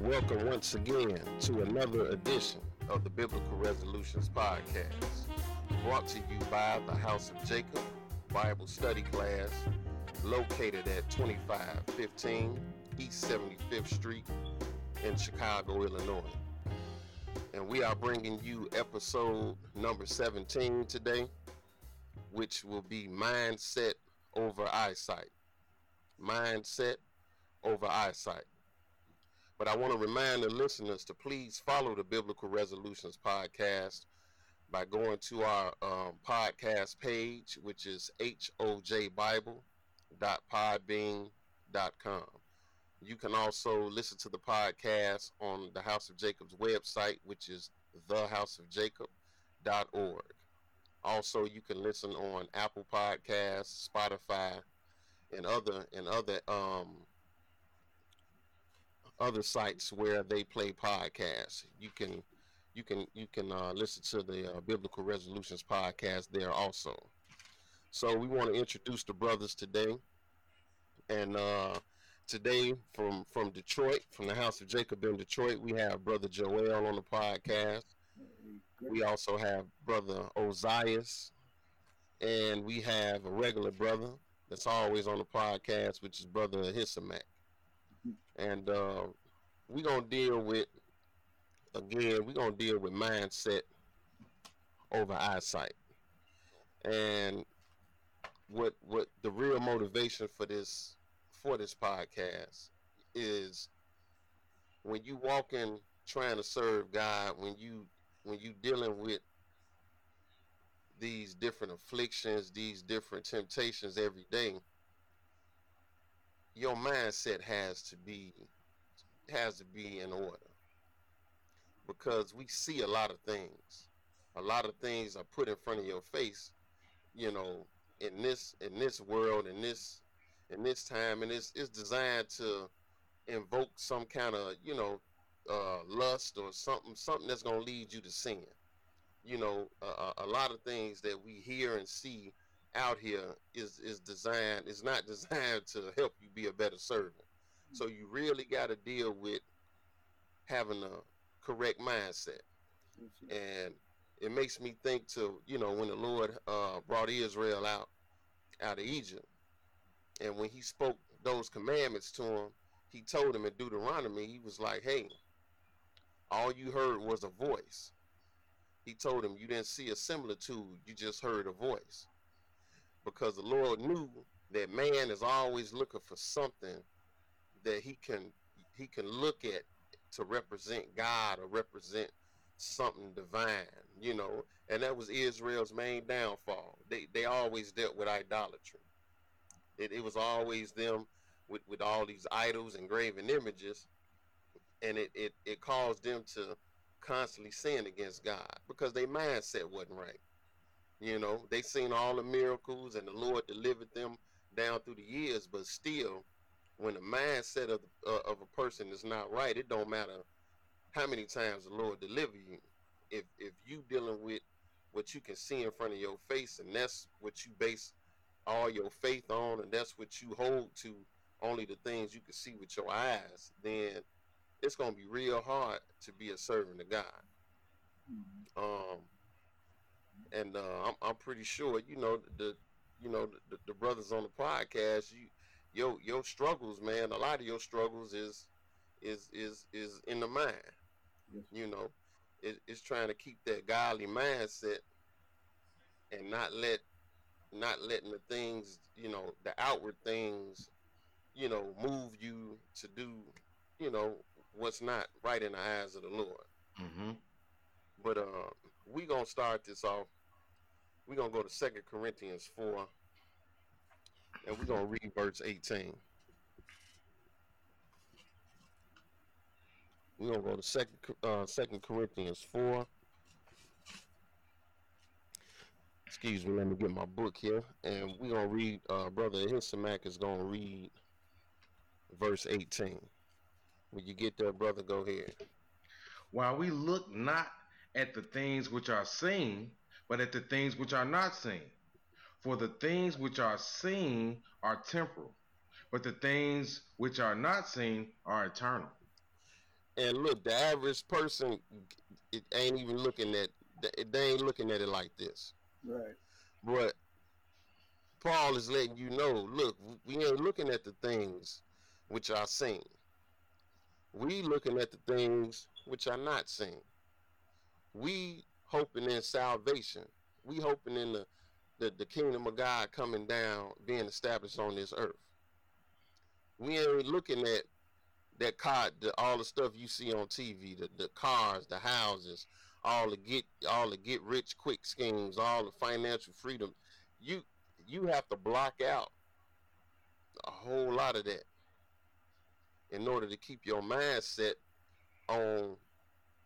Welcome once again to another edition of the Biblical Resolutions Podcast, brought to you by the House of Jacob Bible Study Class, located at 2515 East 75th Street in Chicago, Illinois. And we are bringing you episode number 17 today, which will be Mindset over Eyesight. Mindset over Eyesight. But I want to remind the listeners to please follow the Biblical Resolutions podcast by going to our um, podcast page, which is hojbible.podbean.com. You can also listen to the podcast on the House of Jacob's website, which is thehouseofjacob.org. Also, you can listen on Apple Podcasts, Spotify, and other and other um, other sites where they play podcasts. You can you can you can uh, listen to the uh, Biblical Resolutions podcast there also. So we want to introduce the brothers today, and uh, today from from Detroit, from the House of Jacob in Detroit, we have brother Joel on the podcast. We also have brother Ozias, and we have a regular brother that's always on the podcast, which is brother Hisamak and uh, we're gonna deal with again. We're gonna deal with mindset over eyesight, and what what the real motivation for this for this podcast is when you walk in trying to serve God, when you when you dealing with these different afflictions, these different temptations every day your mindset has to be has to be in order. Because we see a lot of things. A lot of things are put in front of your face you know in this in this world in this in this time. And it's it's designed to invoke some kind of you know uh, lust or something something that's going to lead you to sin. You know uh, a lot of things that we hear and see out here is is designed is not designed to help you be a better servant. So you really got to deal with having a correct mindset, and it makes me think to you know when the Lord uh, brought Israel out out of Egypt, and when He spoke those commandments to him, He told him in Deuteronomy, He was like, "Hey, all you heard was a voice." He told him, "You didn't see a similitude; you just heard a voice." Because the Lord knew that man is always looking for something that he can he can look at to represent God or represent something divine, you know, and that was Israel's main downfall. They they always dealt with idolatry. It, it was always them with, with all these idols and graven images, and it, it, it caused them to constantly sin against God because their mindset wasn't right. You know, they seen all the miracles and the Lord delivered them down through the years, but still, when the mindset of uh, of a person is not right, it don't matter how many times the Lord deliver you. If if you dealing with what you can see in front of your face, and that's what you base all your faith on, and that's what you hold to, only the things you can see with your eyes, then it's gonna be real hard to be a servant of God. Mm-hmm. Um, and uh, I'm, I'm pretty sure you know the you know the, the brothers on the podcast you your your struggles man a lot of your struggles is is is is in the mind yes. you know it, it's trying to keep that godly mindset and not let not letting the things you know the outward things you know move you to do you know what's not right in the eyes of the lord mm-hmm. but uh we gonna start this off. We're gonna go to Second Corinthians four, and we're gonna read verse eighteen. We're gonna go to second uh, Second Corinthians four. Excuse me, let me get my book here, and we're gonna read. Uh, Brother Hisamak is gonna read verse eighteen. When you get there, brother, go ahead. While we look not at the things which are seen, but at the things which are not seen. For the things which are seen are temporal, but the things which are not seen are eternal. and look, the average person it ain't even looking at they ain't looking at it like this. Right. But Paul is letting you know, look, we ain't looking at the things which are seen. We looking at the things which are not seen. We hoping in salvation. We hoping in the, the, the kingdom of God coming down, being established on this earth. We ain't looking at that car, the, all the stuff you see on TV, the, the cars, the houses, all the get all the get rich quick schemes, all the financial freedom. You you have to block out a whole lot of that in order to keep your mindset on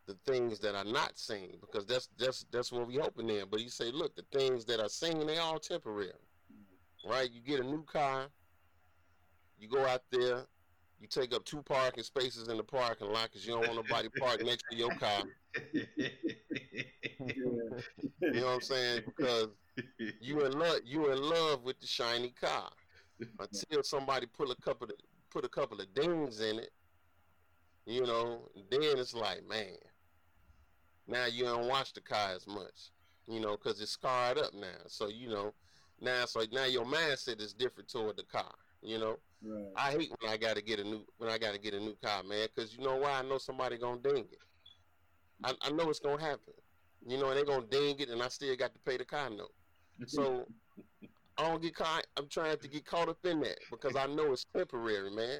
the things that are not seen because that's that's that's what we hoping in. But you say, look, the things that are seen, they all temporary. Right? You get a new car, you go out there, you take up two parking spaces in the parking lot because you don't want nobody park next to your car. you know what I'm saying? Because you in love you in love with the shiny car. Until somebody put a couple of put a couple of dings in it, you know, then it's like, man, now you don't watch the car as much, you know, because it's scarred up now. So you know, now so now your mindset is different toward the car. You know, right. I hate when I got to get a new when I got to get a new car, man, because you know why? I know somebody gonna ding it. I, I know it's gonna happen. You know, and they gonna ding it, and I still got to pay the car note. So I don't get caught. I'm trying to get caught up in that because I know it's temporary, man.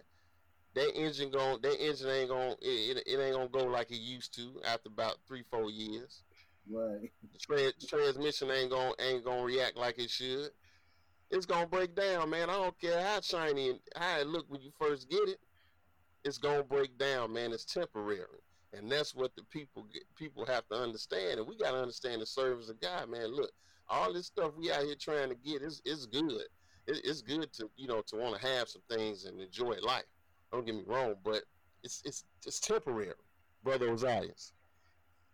That engine going, that engine ain't gonna, it, it, it, ain't gonna go like it used to after about three, four years. Right. The trans, transmission ain't gonna ain't gonna react like it should. It's gonna break down, man. I don't care how shiny and how it look when you first get it. It's gonna break down, man. It's temporary, and that's what the people get, people have to understand. And we gotta understand the service of God, man. Look, all this stuff we out here trying to get is is good. It, it's good to you know to want to have some things and enjoy life. Don't get me wrong, but it's it's it's temporary, brother Ozias.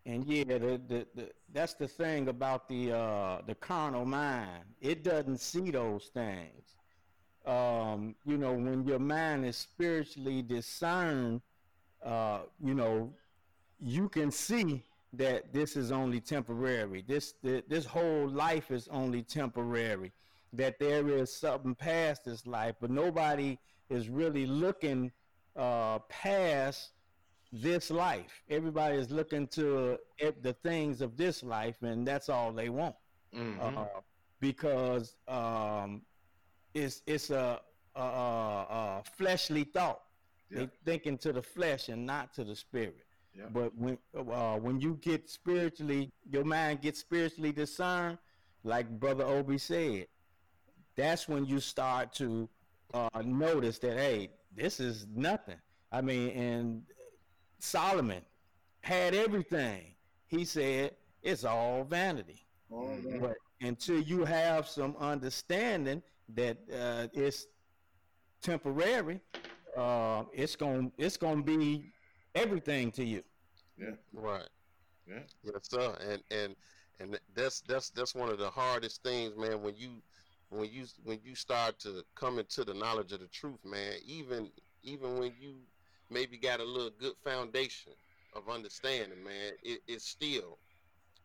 And yeah, the, the, the, that's the thing about the uh, the carnal mind. It doesn't see those things. Um, you know, when your mind is spiritually discerned, uh, you know, you can see that this is only temporary. This this whole life is only temporary. That there is something past this life, but nobody is really looking uh, past this life. Everybody is looking to at the things of this life, and that's all they want. Mm-hmm. Uh, because um, it's it's a, a, a, fleshly thought. Yeah. They thinking to the flesh and not to the spirit. Yeah. But when uh, when you get spiritually, your mind gets spiritually discerned, like Brother Obi said, that's when you start to uh, notice that hey, this is nothing. I mean, and Solomon had everything. He said it's all vanity. All but until you have some understanding that uh, it's temporary, uh, it's gonna it's going to be everything to you. Yeah. Right. Yeah. Yes, sir. And and and that's that's that's one of the hardest things, man. When you when you when you start to come into the knowledge of the truth, man. Even even when you maybe got a little good foundation of understanding, man, it, it's still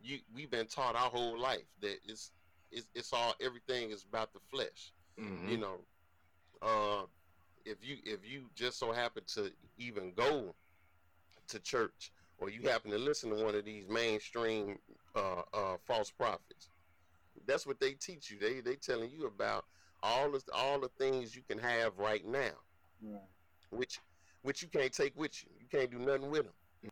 you. We've been taught our whole life that it's it's, it's all everything is about the flesh. Mm-hmm. You know, uh, if you if you just so happen to even go to church or you happen to listen to one of these mainstream uh, uh, false prophets, that's what they teach you. They they telling you about all the all the things you can have right now, right. which which you can't take with you. You can't do nothing with them.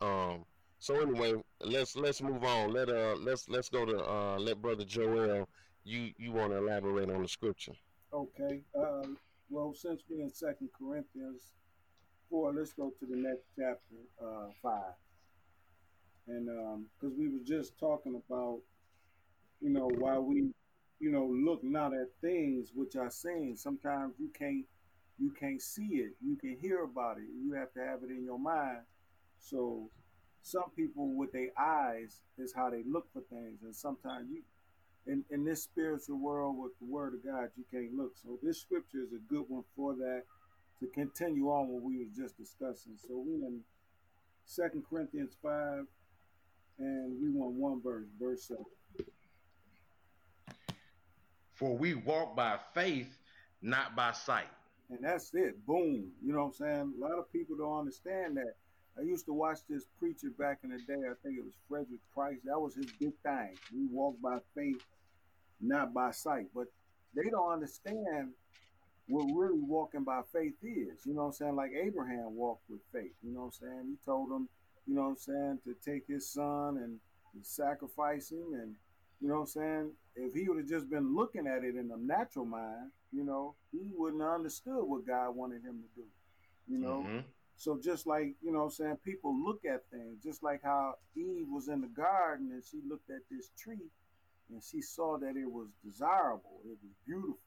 Um. So anyway, let's let's move on. Let uh let's let's go to uh let brother Joel. You you want to elaborate on the scripture? Okay. Um. Well, since we're in Second Corinthians four, let's go to the next chapter, uh, five. And um, because we were just talking about, you know, while we, you know, look not at things which are seen. Sometimes you can't you can't see it. You can hear about it. You have to have it in your mind. So some people with their eyes is how they look for things. And sometimes you in, in this spiritual world with the word of God, you can't look. So this scripture is a good one for that to continue on what we was just discussing. So we in Second Corinthians five, and we want one verse, verse seven. For we walk by faith, not by sight. And that's it. Boom. You know what I'm saying? A lot of people don't understand that. I used to watch this preacher back in the day. I think it was Frederick Price. That was his big thing. We walk by faith, not by sight. But they don't understand what really walking by faith is. You know what I'm saying? Like Abraham walked with faith. You know what I'm saying? He told him, you know what I'm saying, to take his son and sacrifice him. And, you know what I'm saying? If he would have just been looking at it in a natural mind, you know, he wouldn't have understood what God wanted him to do. You know? Mm-hmm. So just like, you know what I'm saying, people look at things, just like how Eve was in the garden and she looked at this tree and she saw that it was desirable, it was beautiful.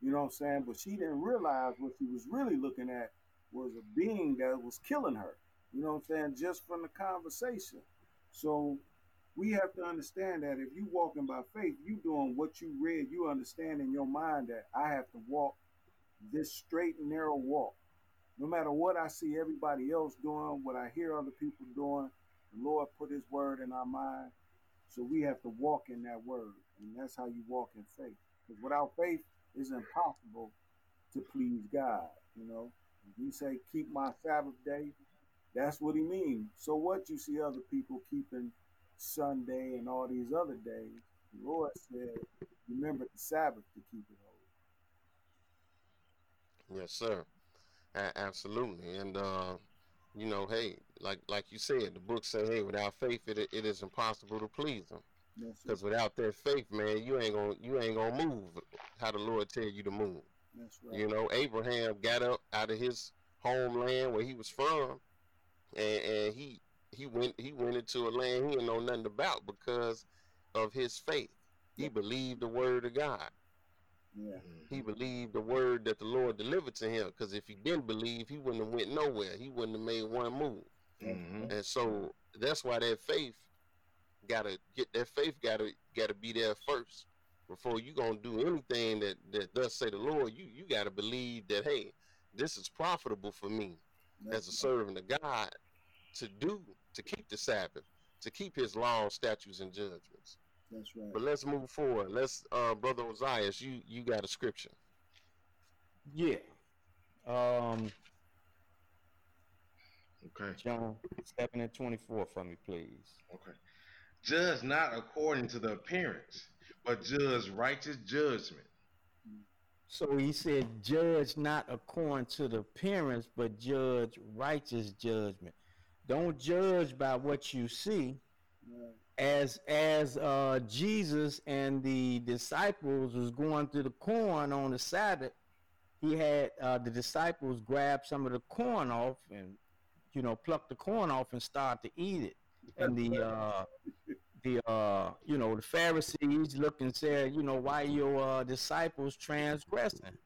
You know what I'm saying? But she didn't realize what she was really looking at was a being that was killing her. You know what I'm saying? Just from the conversation. So we have to understand that if you walking by faith, you doing what you read, you understand in your mind that I have to walk this straight and narrow walk no matter what I see everybody else doing, what I hear other people doing, the Lord put His word in our mind. So we have to walk in that word. And that's how you walk in faith. Because without faith, it's impossible to please God. You know, if He say, keep my Sabbath day, that's what He means. So what you see other people keeping Sunday and all these other days, the Lord said, remember the Sabbath to keep it holy. Yes, sir. A- absolutely, and uh, you know, hey, like like you said, the book say, hey, without faith, it it is impossible to please Him. Because without that faith, man, you ain't gonna you ain't gonna move how the Lord tell you to move. That's Right. You know, Abraham got up out of his homeland where he was from, and, and he he went he went into a land he didn't know nothing about because of his faith. He believed the word of God. Yeah. He believed the word that the Lord delivered to him. Because if he didn't believe, he wouldn't have went nowhere. He wouldn't have made one move. Mm-hmm. And so that's why that faith gotta get that faith gotta gotta be there first before you gonna do anything that that does say the Lord. You you gotta believe that hey, this is profitable for me as a servant of God to do to keep the Sabbath, to keep His laws, statutes, and judgments. That's right. But let's move forward. Let's, uh, brother Ozias, you you got a scripture. Yeah. Um. Okay. John seven and twenty four for me, please. Okay. Judge not according to the appearance, but judge righteous judgment. So he said, judge not according to the appearance, but judge righteous judgment. Don't judge by what you see. Right as as uh, Jesus and the disciples was going through the corn on the Sabbath, he had uh, the disciples grab some of the corn off and you know pluck the corn off and start to eat it. And the uh, the uh, you know the Pharisees looked and said, you know, why your uh, disciples transgressing?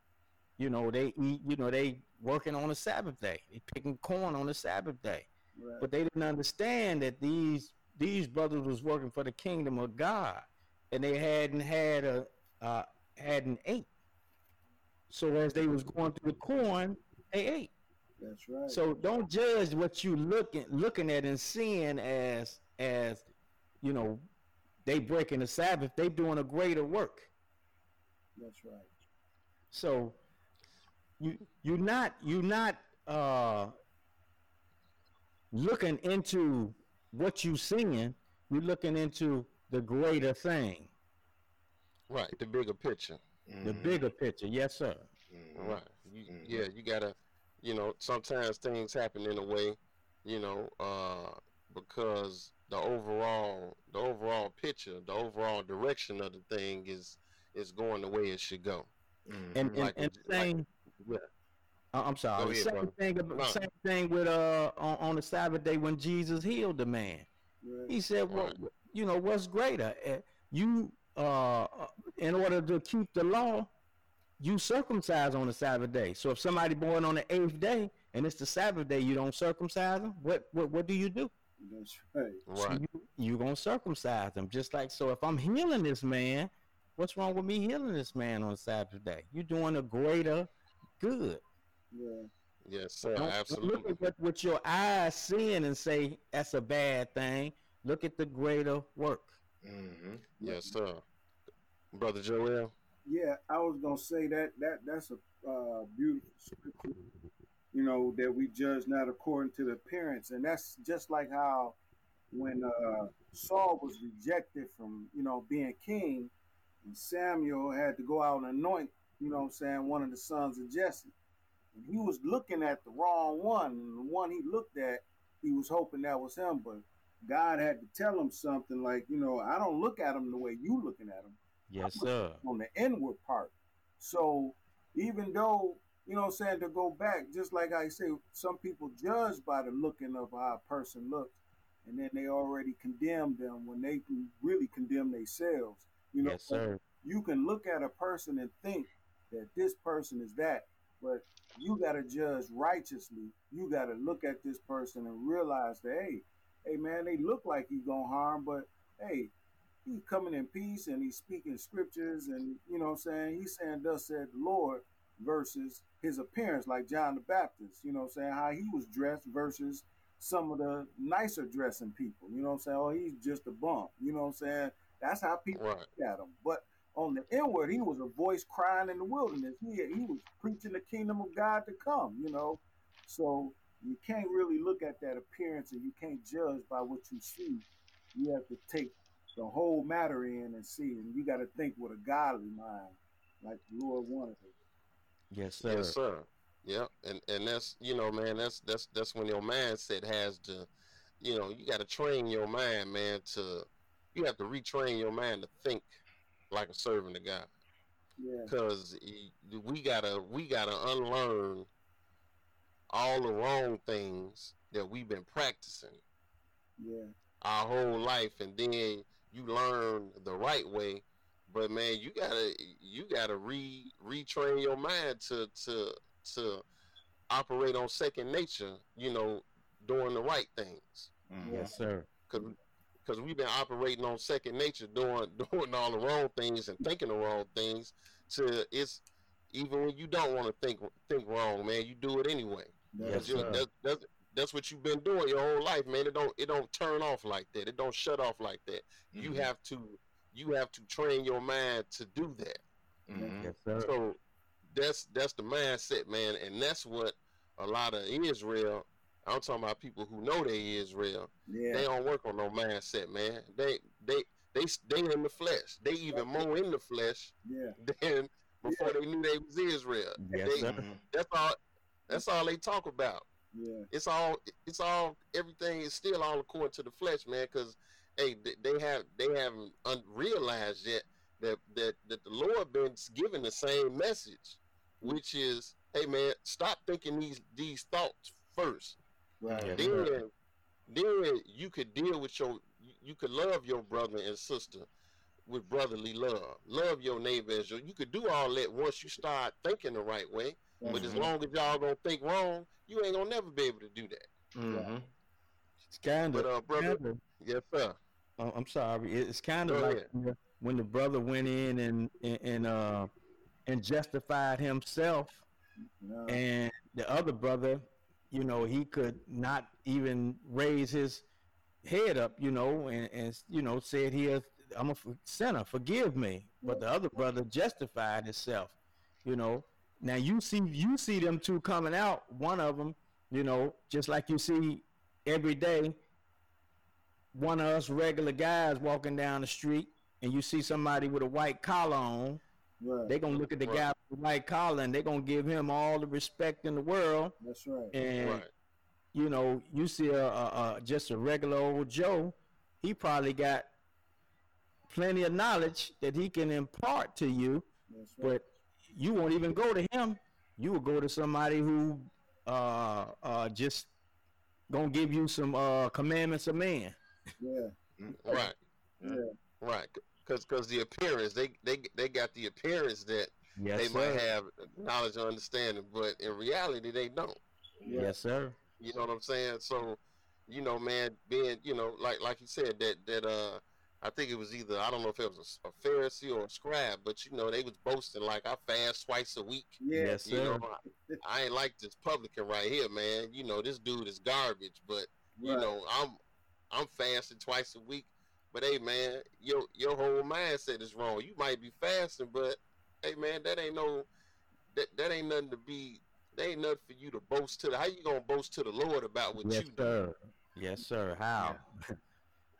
You know they eat, you know they working on the Sabbath day, they picking corn on the Sabbath day, right. but they didn't understand that these these brothers was working for the kingdom of God, and they hadn't had a uh, hadn't ate. So as they was going through the corn, they ate. That's right. So don't judge what you looking looking at and seeing as as you know they breaking the Sabbath. They doing a greater work. That's right. So you you not you not uh looking into what you're seeing, you're looking into the greater thing. Right, the bigger picture. Mm-hmm. The bigger picture, yes, sir. Mm-hmm. Right. You, mm-hmm. Yeah, you gotta, you know, sometimes things happen in a way, you know, uh, because the overall, the overall picture, the overall direction of the thing is is going the way it should go. And and, like, and same, like, uh, I'm sorry. Ahead, same brother. thing. No. Same thing with uh on, on the Sabbath day when Jesus healed the man. Right. He said, "Well, Right. you know what's greater? Uh, You uh, in order to keep the law, you circumcise on the Sabbath day. So if somebody born on the eighth day and it's the Sabbath day, you don't circumcise them. What what what do you do? That's right. So you you gonna circumcise them just like so. If I'm healing this man, what's wrong with me healing this man on Sabbath day? You're doing a greater good. Yeah. Yes, sir. Don't- don't Absolutely. Look at what, what your eyes seeing and say that's a bad thing. Look at the greater work. Mm-hmm. Yes, sir. Brother Joel. Yeah, I was gonna say that that that's a uh, beautiful scripture. You know that we judge not according to the appearance, and that's just like how when uh, Saul was rejected from you know being king, and Samuel had to go out and anoint. You know, what I'm saying one of the sons of Jesse. He was looking at the wrong one, and the one he looked at, he was hoping that was him, but God had to tell him something like, you know, I don't look at him the way you looking at him Yes, sir. on the inward part. So even though, you know what I'm saying, to go back, just like I say, some people judge by the looking of how a person looks, and then they already condemn them when they can really condemn themselves. You know, Yes, sir. you can look at a person and think that this person is that, but you got to judge righteously. You got to look at this person and realize that, hey, hey, man, they look like he's going to harm, but hey, he's coming in peace and he's speaking scriptures and, you know what I'm saying? He's saying, thus said the Lord versus his appearance, like John the Baptist, you know what I'm saying? How he was dressed versus some of the nicer dressing people, you know what I'm saying? Oh, he's just a bump, you know what I'm saying? That's how people Right. look at him. But on the inward, he was a voice crying in the wilderness. He he was preaching the kingdom of God to come. You know, so you can't really look at that appearance, and you can't judge by what you see. You have to take the whole matter in and see, and you got to think with a godly mind, like the Lord wanted us. Yes, sir. Yes, sir. Yeah, and and that's you know, man, that's that's that's when your mindset has to, you know, you got to train your mind, man, to you have to retrain your mind to think like a servant of God, Yeah, because we gotta we gotta unlearn all the wrong things that we've been practicing yeah, our whole life, and then you learn the right way. But man, you gotta you gotta re retrain your mind to to to operate on second nature. You know, doing the right things Mm-hmm. Yes, sir. because because we've been operating on second nature, doing doing all the wrong things and thinking the wrong things. To it's even when you don't want to think think wrong, man, you do it anyway. that's Yes, You- sir. that, that's that's what you've been doing your whole life, man. It don't it don't turn off like that. It don't shut off like that. You Mhm. have to you have to train your mind to do that. Mhm. Yes, sir. So that's that's the mindset, man, and that's what a lot of Israel. I'm talking about people who know they Israel. yeah, They don't work on no mindset, man. They they they they in the flesh. They even more in the flesh yeah, than before they knew they was Israel. Yes, They- sir. That's all. That's all they talk about yeah, it's all it's all everything is still all according to the flesh man because hey they, they have they haven't unrealized yet that that that the lord been giving the same message which is hey man stop thinking these these thoughts first right, Yes, then sir. then you could deal with your you- you could love your brother and sister with brotherly love love your neighbor as your, you could do all that once you start thinking the right way but as Mhm. long as y'all gonna think wrong you ain't gonna never be able to do that Mhm. It's kind But of. uh, brother, yes, sir. I'm sorry. It's kind of Go like ahead. when the- when the brother went in and and, and uh and justified himself, no, and the other brother, you know, he could not even raise his head up, you know, and, and you know said he is I'm a sinner, forgive me. But the other brother justified himself, you know. Now you see you see them two coming out. One of them, you know, just like you see every day. One of us regular guys walking down the street, and you see somebody with a white collar on. Right, They gonna look at the Right. guy with the white collar, and they gonna give him all the respect in the world. that's right, And Right. you know, you see a, a, a just a regular old Joe, he probably got plenty of knowledge that he can impart to you, that's right, but you won't even go to him. You will go to somebody who uh uh just gonna give you some uh commandments of man. yeah, Right. yeah, Right. Because because the appearance, they, they they got the appearance that Yes, they sir. might have knowledge or understanding, but in reality, they don't. yeah, Yes, sir. You know what I'm saying? So, you know, man, being, you know, like like you said, that that uh, I think it was either I don't know if it was a, a Pharisee or a scribe, but you know, they was boasting like I fast twice a week. yeah, Yes, You sir. know, I ain't like this publican right here, man. You know, this dude is garbage, but you Right. know, I'm I'm fasting twice a week. But hey man, your your whole mindset is wrong. You might be fasting, but hey man, that ain't no that that ain't nothing to be that ain't nothing for you to boast to the how you gonna boast to the Lord about what Yes, you do? sir. Yes, sir. How?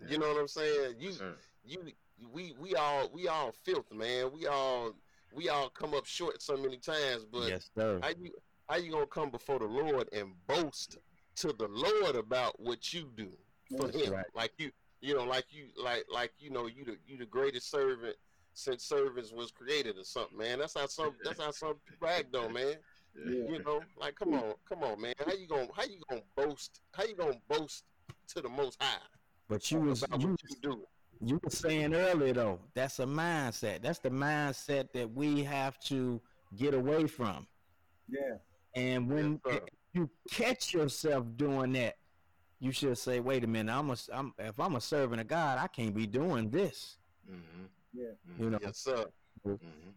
You know what I'm saying? You Sir. you we we all we all filth, man. We all we all come up short so many times, but yes, sir. how you how you gonna come before the Lord and boast to the Lord about what you do for That's him? right. Like you you know, like you like like you know, you the you the greatest servant since servants was created or something, man. That's how some that's how some people act though, man. Yeah. You know, like come on, come on, man. How you gonna how you gonna boast how you gonna boast to the most high But you was about you, you do? you were saying earlier though, that's a mindset. That's the mindset that we have to get away from. Yeah. And when Yes, you catch yourself doing that, you should say, "Wait a minute, I'm a, I'm if I'm a servant of God, I can't be doing this." Mm-hmm. Yeah. You know, Yes, sir. Mm-hmm.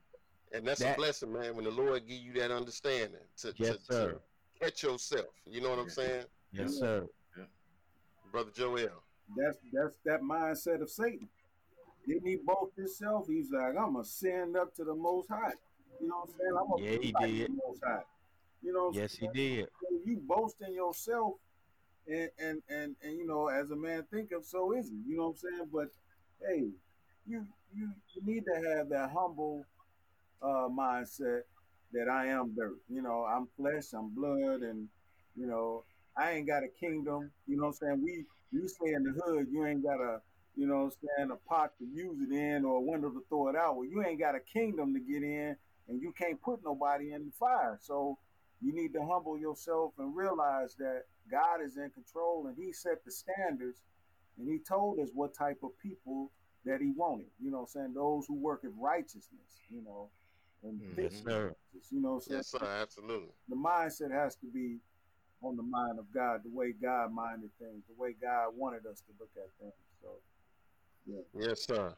And that's That- a blessing, man, when the Lord give you that understanding to, yes, to, sir. to catch yourself. You know what I'm saying? Yes, sir. Brother Joel. That's that's that mindset of Satan. Didn't he boast himself? He's like, I'm gonna stand up to the most high. You know what I'm saying? I'm gonna Yeah, he like did. the most high. You know Yes, he did. You boasting yourself and, and and and you know, as a man thinketh, so is he. You know what I'm saying? But hey, you you, you need to have that humble uh mindset that I am dirt. You know, I'm flesh, I'm blood, and you know, I ain't got a kingdom. You know what I'm saying? We you stay in the hood, you ain't got a you know what I'm saying, a pot to use it in or a window to throw it out. Well, you ain't got a kingdom to get in and you can't put nobody in the fire. So you need to humble yourself and realize that God is in control and He set the standards and He told us what type of people that He wanted. You know saying? Those who work in righteousness, you know, and Mhm. think Yes, sir. you know what I'm Yes, sir, absolutely. The mindset has to be on the mind of God, the way God minded things, the way God wanted us to look at things. So, Yes, sir.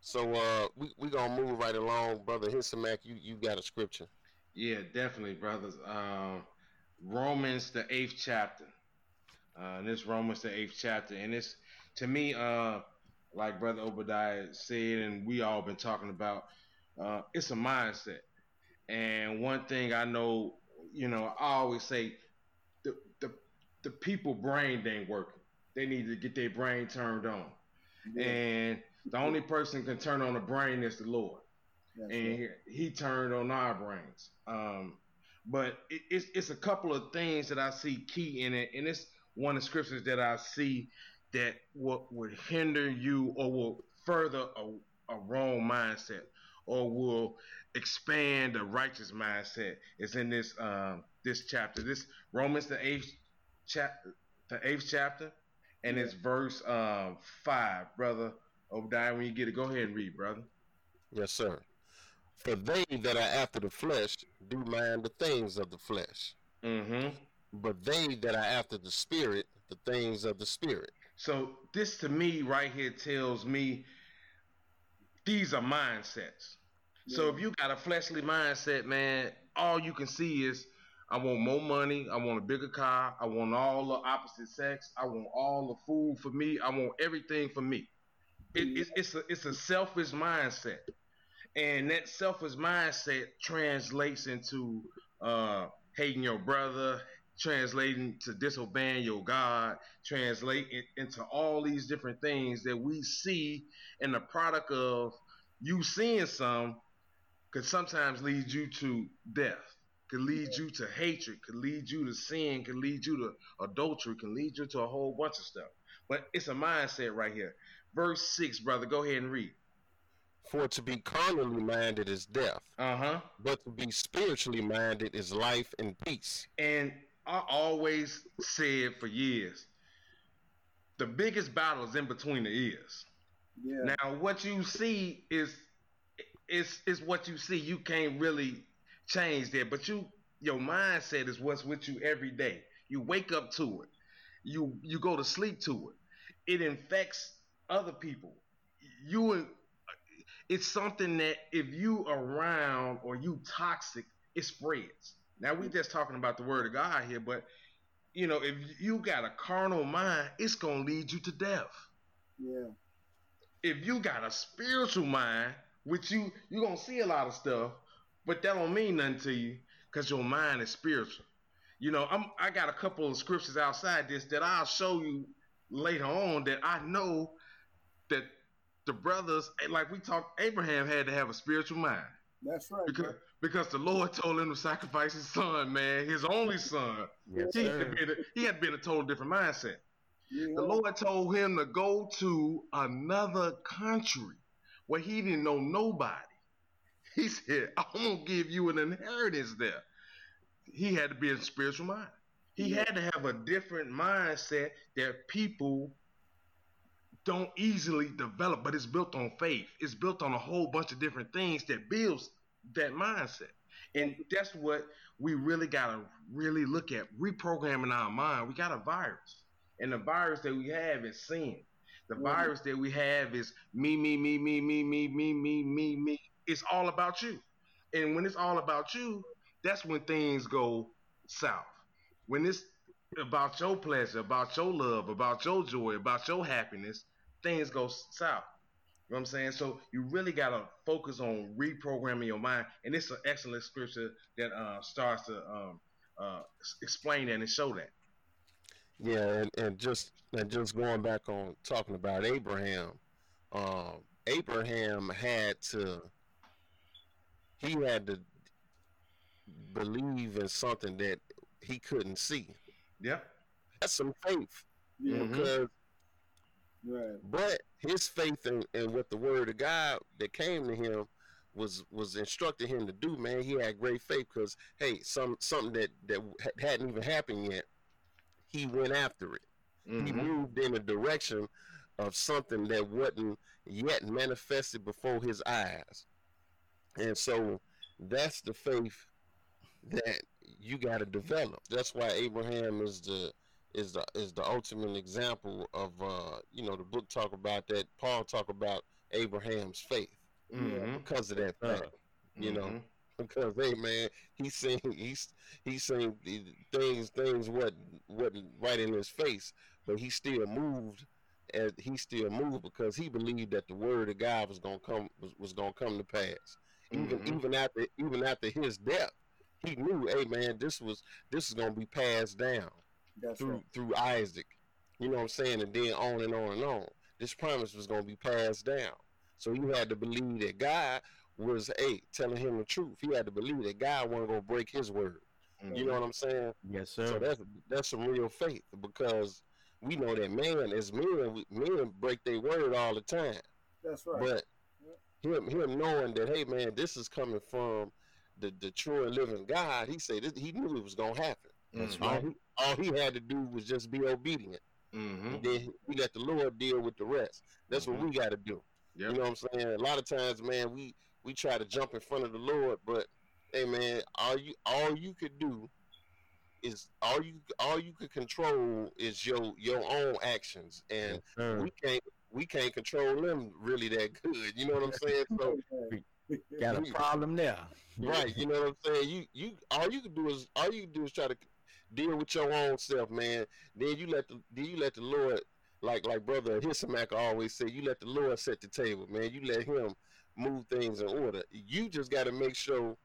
So uh we we gonna move right along, brother Hisamak, you you got a scripture. Yeah, definitely, brothers. Um, Romans the eighth chapter. Uh, and this Romans the eighth chapter, and it's to me, uh, like Brother Obadiah said, and we all been talking about. Uh, it's a mindset, and one thing I know, you know, I always say, the the the people brain ain't working. They need to get their brain turned on, yeah, and the only person can turn on the brain is the Lord that's and right. he, he turned on our brains. Um, but it, it's it's a couple of things that I see key in it, and it's one of the scriptures that I see that what would hinder you or will further a, a wrong mindset or will expand a righteous mindset. Is in this um, this chapter, this Romans the eighth chapter, the eighth chapter, and it's verse um, five, brother Obadiah. When you get it, go ahead and read, brother. Yes, sir. For they that are after the flesh do mind the things of the flesh, Mm-hmm. but they that are after the spirit, the things of the spirit. So this to me right here tells me these are mindsets. So if you got a fleshly mindset, man, all you can see is I want more money, I want a bigger car, I want all the opposite sex, I want all the food for me, I want everything for me. It, it's, it's a it's a selfish mindset, and that selfish mindset translates into uh, hating your brother, translating to disobeying your God, translate it into all these different things that we see in the product of you seeing some could sometimes lead you to death, could lead you to hatred, could lead you to sin, could lead you to adultery, can lead you to a whole bunch of stuff. But it's a mindset right here. Verse 6, brother, go ahead and read. For to be carnally minded is death, Uh huh. but to be spiritually minded is life and peace. And I always said for years, the biggest battle is in between the ears. yeah, Now, what you see is is is what you see. You can't really change that, but you your mindset is what's with you every day. You wake up to it. You you go to sleep to it. It infects other people. You it's something that if you around or you toxic, it spreads. Now we just talking about the word of God here, but you know, if you got a carnal mind, it's gonna lead you to death. Yeah. If you got a spiritual mind, which you you gonna see a lot of stuff, but that don't mean nothing to you because your mind is spiritual. You know, I'm I got a couple of scriptures outside this that I'll show you later on that I know that the brothers, eh, like we talked, Abraham had to have a spiritual mind. That's right. Because, because the Lord told him to sacrifice his son, man, his only son. Yes, he, sir. had been a, he had been a total different mindset. Yeah. The Lord told him to go to another country where he didn't know nobody. He said, I'm going to give you an inheritance there. He had to be in spiritual mind. He Yeah. had to have a different mindset that people don't easily develop, but it's built on faith. It's built on a whole bunch of different things that builds that mindset. And that's what we really got to really look at reprogramming our mind. We got a virus. And the virus that we have is sin. The Mhm. virus that we have is me, me, me, me, me, me, me, me, me, me. It's all about you. And when it's all about you, that's when things go south. When it's about your pleasure, about your love, about your joy, about your happiness, things go south. You know what I'm saying? So you really gotta focus on reprogramming your mind, and it's an excellent scripture that uh, starts to um, uh, explain that and show that. Yeah, and, and just and just going back on talking about Abraham, um, Abraham had to he had to believe in something that he couldn't see. Yeah. That's some faith Yeah. Mhm. because Right. but his faith in, in what the word of God that came to him was was instructing him to do, man. He had great faith because hey, some something that that hadn't even happened yet, he went after it. He Mhm. moved in a direction of something that wasn't yet manifested before his eyes. And so that's the faith that you got to develop. That's why Abraham is the is the is the ultimate example of uh you know the book talk about that Paul talk about Abraham's faith Mhm. because of that Uh, fact. You know, Mhm. because hey man, he seen he's he seen things things wasn't wasn't right in his face, but he still moved and he still moved because he believed that the word of God was gonna come was, was gonna come to pass. Even Mhm. even after even after his death, he knew, hey man, this was this is gonna be passed down That's through right. through Isaac. You know what I'm saying? And then on and on and on. This promise was gonna be passed down. So you had to believe that God was hey telling him the truth. He had to believe that God wasn't gonna break his word. You know mm-hmm. what I'm saying? Yes, sir. So that's that's some real faith because we know that man as men we- men break their word all the time. That's right. But him him knowing that hey man, this is coming from the, the true and living God, he said this, he knew it was gonna happen. That's Mhm. All right. he, all he had to do was just be obedient. Mhm. And then we let the Lord deal with the rest. That's what we got to do. Yep. You know what I'm saying? A lot of times, man, we we try to jump in front of the Lord, but hey, man, all you all you could do is all you all you could control is your your own actions, and Yes, we can't we can't control them really that good. You know what I'm saying? So Got a problem there. right, you know what I'm saying? You you all you can do is all you can do is try to deal with your own self, man. Then you let the then you let the Lord like like brother Hisamak always say, you let the Lord set the table, man. You let him move things in order. You just gotta make sure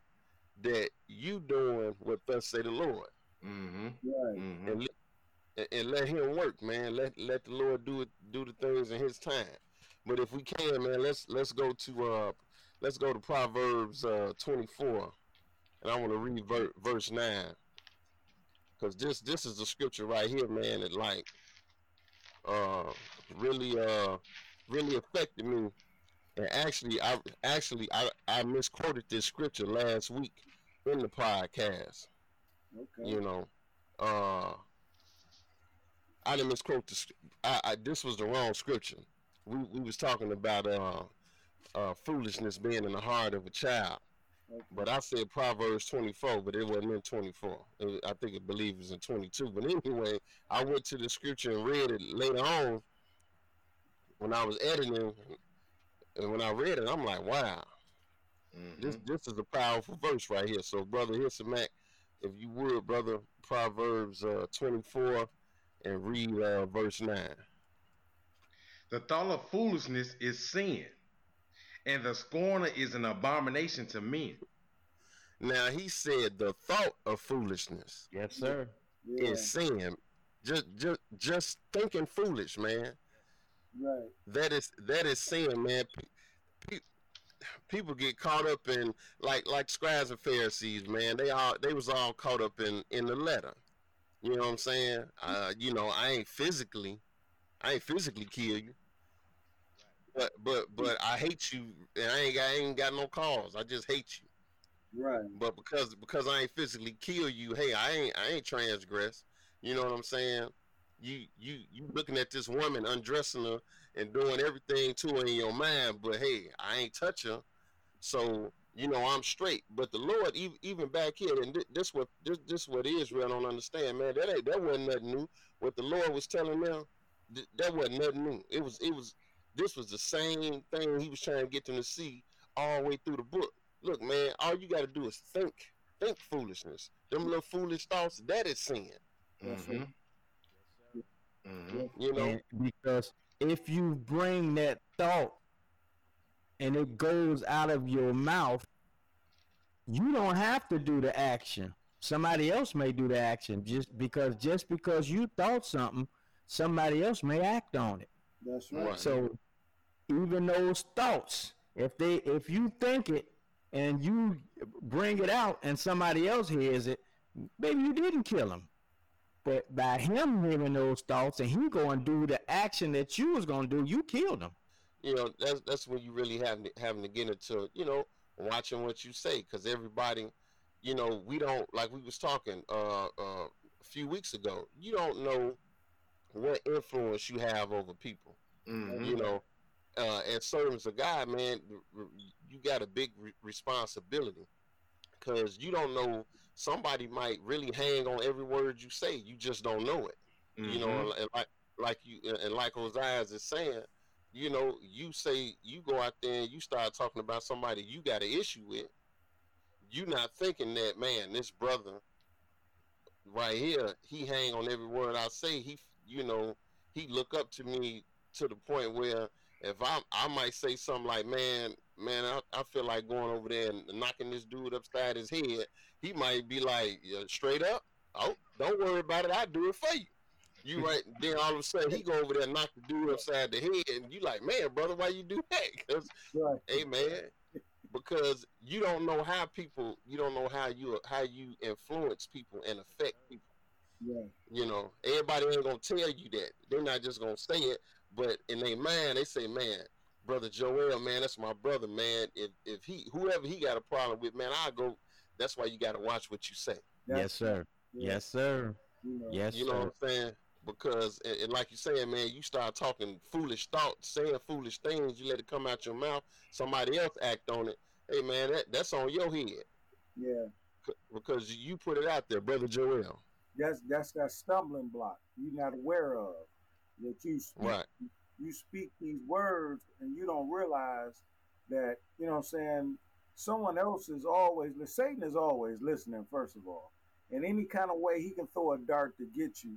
that you doing what thus say the Lord. Mhm. right. Mhm. And, let- and, and let him work, man. Let let the Lord do it do the things in his time. But if we can, man, let's let's go to uh let's go to Proverbs uh 24. And I want to read ver- verse 9. Cuz this this is the scripture right here, man, that like uh really uh really affected me. And actually I actually I I misquoted this scripture last week in the podcast Okay. you know, uh, I didn't misquote this. I, I this was the wrong scripture. We we was talking about uh, uh, foolishness being in the heart of a child. But I said Proverbs twenty four, but it wasn't in twenty four. I think it believe it's in twenty two. But anyway, I went to the scripture and read it later on when I was editing, and when I read it, I'm like, wow, Mhm. this this is a powerful verse right here. So, brother, Mac. if you would, brother, Proverbs uh, 24 and read uh, verse 9. The thought of foolishness is sin, and the scorner is an abomination to men. Now he said the thought of foolishness Yes, sir. Yeah, is sin. Just just just thinking foolish, man. right. That is that is sin, man. Pe- pe- people get caught up in like like scribes and Pharisees, man. They all they was all caught up in in the letter. You know what I'm saying? Uh, you know, I ain't physically, I ain't physically kill you, but but but I hate you, and I ain't got I ain't got no cause. I just hate you. Right. But because because I ain't physically kill you, hey, I ain't I ain't transgress. You know what I'm saying? You you you looking at this woman undressing her and doing everything to her in your mind, but hey, I ain't touch her, so you know I'm straight. But the Lord, even, even back here, and this what this this what Israel don't understand, man. That ain't that wasn't nothing new. What the Lord was telling them, that wasn't nothing new. It was it was this was the same thing He was trying to get them to see all the way through the book. Look, man, all you got to do is think, think foolishness. Them little foolish thoughts, that is sin. That's Mhm. right. Mhm. You know, And because if you bring that thought and it goes out of your mouth, you don't have to do the action. Somebody else may do the action just because just because you thought something, somebody else may act on it. That's right. Right. So even those thoughts, if they if you think it and you bring it out and somebody else hears it, maybe you didn't kill him. But by him hearing those thoughts and he go and do the action that you was gonna do, you killed him. you know that's that's when you really having to, having to get into you know watching what you say because everybody you know we don't like we was talking uh, uh a few weeks ago you don't know what influence you have over people Mhm. you know uh and servants of god man you got a big re- responsibility because you don't know somebody might really hang on every word you say you just don't know it you know Mhm. and like like you and like Ozias is saying you know you say you go out there and you start talking about somebody you got an issue with you not thinking that man this brother right here he hang on every word i say he you know he look up to me to the point where if i i might say something like man man i, I feel like going over there and knocking this dude upside his head he might be like yeah, straight up. Oh don't worry about it. I do it for you. You right. Then all of a sudden he go over there and knock the dude upside the head and you like man brother why you do that? 'Cause, Right. hey man because you don't know how people you don't know how you how you influence people and affect people Right. you know everybody ain't gonna tell you that they're not just gonna say it but in their mind they say man brother joel man that's my brother man if if he whoever he got a problem with man i'll go that's why you got to watch what you say yes, sir. yeah, Yes, sir. You know, Yes, you know sir. what i'm saying because and, and like you saying man you start talking foolish thoughts saying foolish things you let it come out your mouth somebody else act on it hey man that, that's on your head Yeah. c- because you put it out there brother joel That's that's that stumbling block you're not aware of. That you speak, right you speak these words and you don't realize that, you know what I'm saying, someone else is always the Satan is always listening, first of all. In any kind of way he can throw a dart to get you.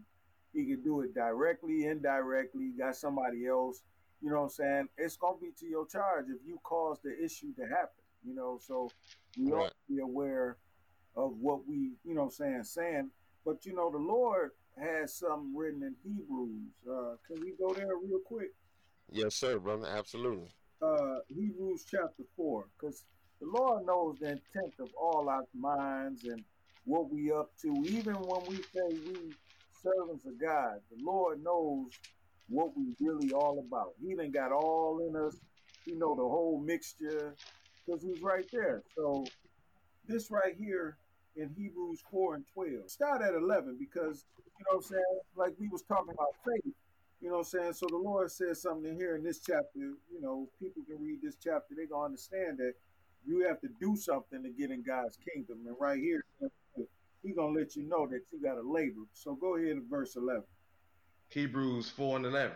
He can do it directly, indirectly, got somebody else. You know what I'm saying? It's gonna be to your charge if you cause the issue to happen. You know, so we ought to be aware of what we, you know what I'm saying, saying. But you know, the Lord has something written in Hebrews. Uh, can we go there real quick? yes sir brother absolutely Uh, Hebrews chapter 4, because the Lord knows the intent of all our minds and what we up to. Even when we say we servants of God, the Lord knows what we really all about. He done got all in us. He know the whole mixture because he's right there. So this right here in Hebrews 4 and 12. Start at 11 because, you know what I'm saying, like we was talking about faith. You know what I'm saying? So the Lord says something here in this chapter. You know, people can read this chapter, they're going to understand that you have to do something to get in God's kingdom. And right here, He's going to let you know that you got to labor. So go ahead in verse 11. Hebrews 4 and 11.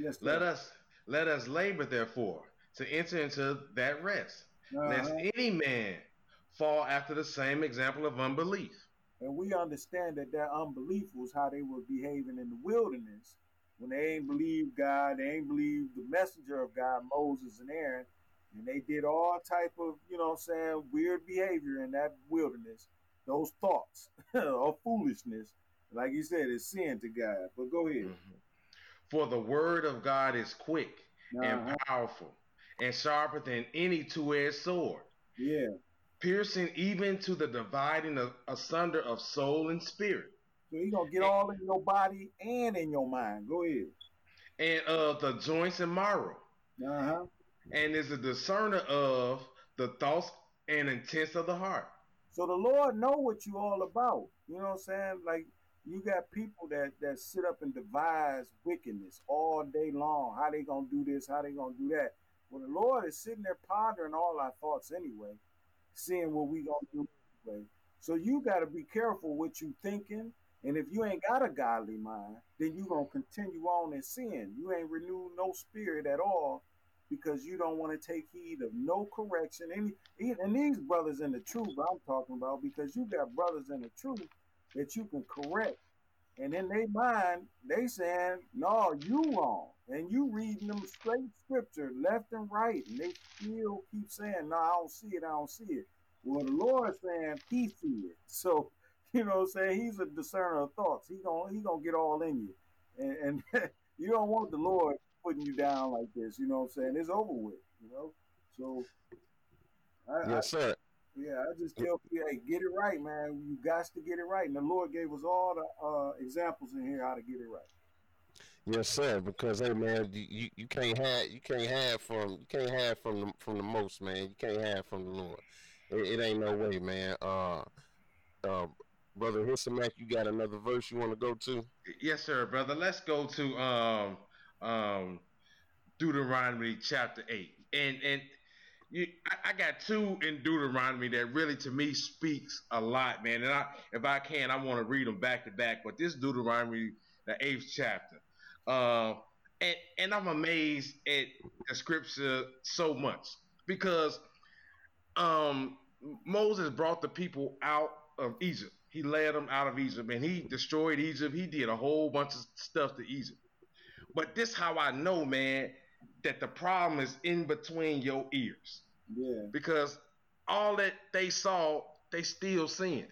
Yes, Let us let us labor therefore to enter into that rest, lest Uh-huh. any man fall after the same example of unbelief. And we understand that their unbelief was how they were behaving in the wilderness when they ain't believe God, they ain't believe the messenger of God, Moses and Aaron, and they did all type of, you know what I'm saying, weird behavior in that wilderness. Those thoughts of foolishness, like you said, is sin to God. But go ahead. Mm-hmm. For the word of God is quick uh-huh. and powerful and sharper than any two-edged sword. Yeah. Piercing even to the dividing of, asunder of soul and spirit. So he's gonna get all in your body and in your mind. Go ahead. And of uh, the joints and marrow. Uh-huh. And is a discerner of the thoughts and intents of the heart. So the Lord know what you all about. You know what I'm saying? Like you got people that that sit up and devise wickedness all day long. How they gonna do this? How they gonna do that? Well, the Lord is sitting there pondering all our thoughts anyway, seeing what we gonna do anyway. So you got to be careful what you thinking. And if you ain't got a godly mind, then you gonna continue on in sin. You ain't renewed no spirit at all because you don't want to take heed of no correction. And, and these brothers in the truth I'm talking about because you got brothers in the truth that you can correct. And in their mind, they saying, no, you wrong. And you reading them straight scripture, left and right. And they still keep saying, no, I don't see it, I don't see it. Well, the Lord saying he see it. So, you know what I'm saying? He's a discerner of thoughts. He gonna he gonna get all in you. And, and you don't want the Lord putting you down like this, you know what I'm saying? It's over with, you know? So I, Yes, sir. Yeah, I just tell people, hey, get it right, man. You got to get it right. And the Lord gave us all the uh, examples in here how to get it right. Yes, sir. Because hey, man, you, you can't have you can't have from you can't have from the from the most man. You can't have from the Lord. It, it ain't no way, man. Uh, uh, brother Hisamak, you got another verse you want to go to? Yes, sir, brother. Let's go to um um Deuteronomy chapter eight, and and you, I, I, got two in Deuteronomy that really to me speaks a lot, man. And I, if I can, I want to read them back to back. But this Deuteronomy, the eighth chapter, uh, and and I'm amazed at the scripture so much because um, Moses brought the people out of Egypt. He led them out of Egypt, and he destroyed Egypt. He did a whole bunch of stuff to Egypt. But this how I know, man that the problem is in between your ears. Yeah. Because all that they saw, they still seeing.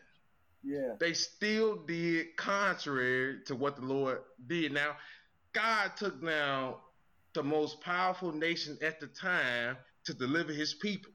Yeah. They still did contrary to what the Lord did. Now, God took now the most powerful nation at the time to deliver his people.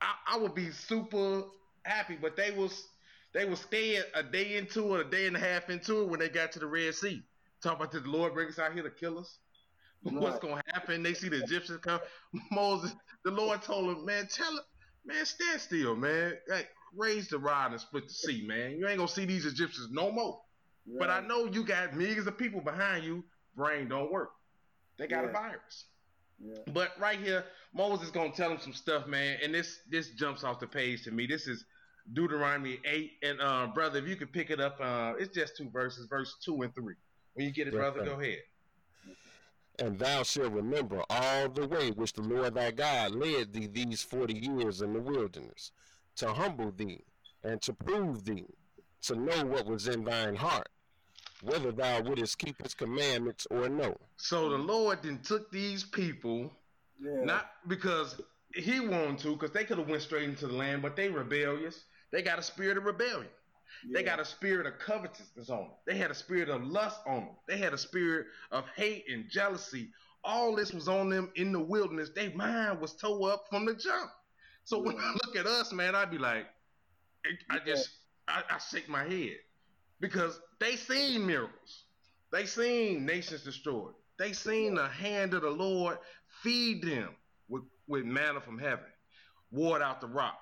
I, I would be super happy, but they was they was staying a day into it, a day and a half into it when they got to the Red Sea. Talk about did the Lord bring us out here to kill us? what's gonna happen. They see the Egyptians come. Moses, the Lord told him, man, tell him, man, stand still, man. Like, raise the rod and split the sea, man. You ain't gonna see these Egyptians no more. Right. But I know you got millions of people behind you. Brain don't work. They got yeah. a virus. Yeah. But right here, Moses is gonna tell him some stuff, man. And this this jumps off the page to me. This is Deuteronomy eight, and uh, brother, if you could pick it up, uh, it's just two verses, verse two and three. When you get it, brother, go ahead. And thou shalt remember all the way which the Lord thy God led thee these forty years in the wilderness, to humble thee, and to prove thee, to know what was in thine heart, whether thou wouldest keep his commandments or no. So the Lord then took these people, yeah. not because he wanted to, because they could have went straight into the land, but they rebellious. They got a spirit of rebellion. They got a spirit of covetousness on them. They had a spirit of lust on them. They had a spirit of hate and jealousy. All this was on them in the wilderness. Their mind was tore up from the jump. So when I look at us, man, I'd be like, I just, I, I shake my head because they seen miracles. They seen nations destroyed. They seen the hand of the Lord feed them with, with manna from heaven, ward out the rock,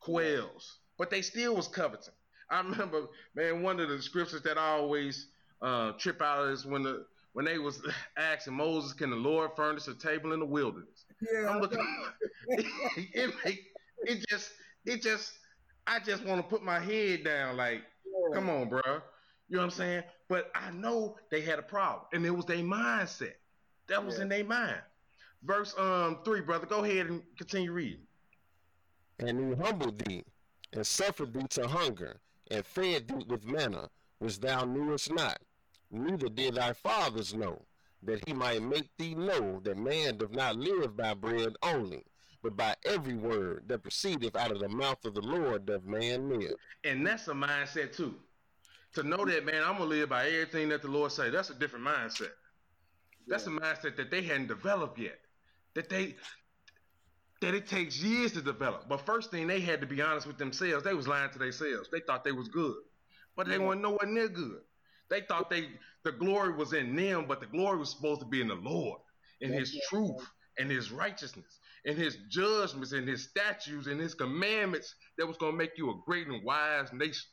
quails, but they still was coveting. I remember, man, one of the scriptures that I always uh, trip out is when the when they was asking Moses, "Can the Lord furnish a table in the wilderness?" Yeah, I'm looking. it, it, it just it just I just want to put my head down, like, yeah. come on, bro. You know what I'm saying? But I know they had a problem, and it was their mindset. That was yeah. in their mind. Verse um three, brother. Go ahead and continue reading. And he humbled thee, and suffered thee to hunger, and fed thee with manna, which thou knewest not, neither did thy fathers know, that he might make thee know that man doth not live by bread only, but by every word that proceedeth out of the mouth of the Lord doth man live. And that's a mindset too. To know that, man, I'm gonna live by everything that the Lord say. That's a different mindset. That's yeah. a mindset that they hadn't developed yet. That they that it takes years to develop. But first thing they had to be honest with themselves. They was lying to themselves. They thought they was good, but they yeah. weren't nowhere near good. They thought they the glory was in them, but the glory was supposed to be in the Lord, in yeah, His truth, and His righteousness, and His judgments, and His statutes, and His commandments. That was going to make you a great and wise nation.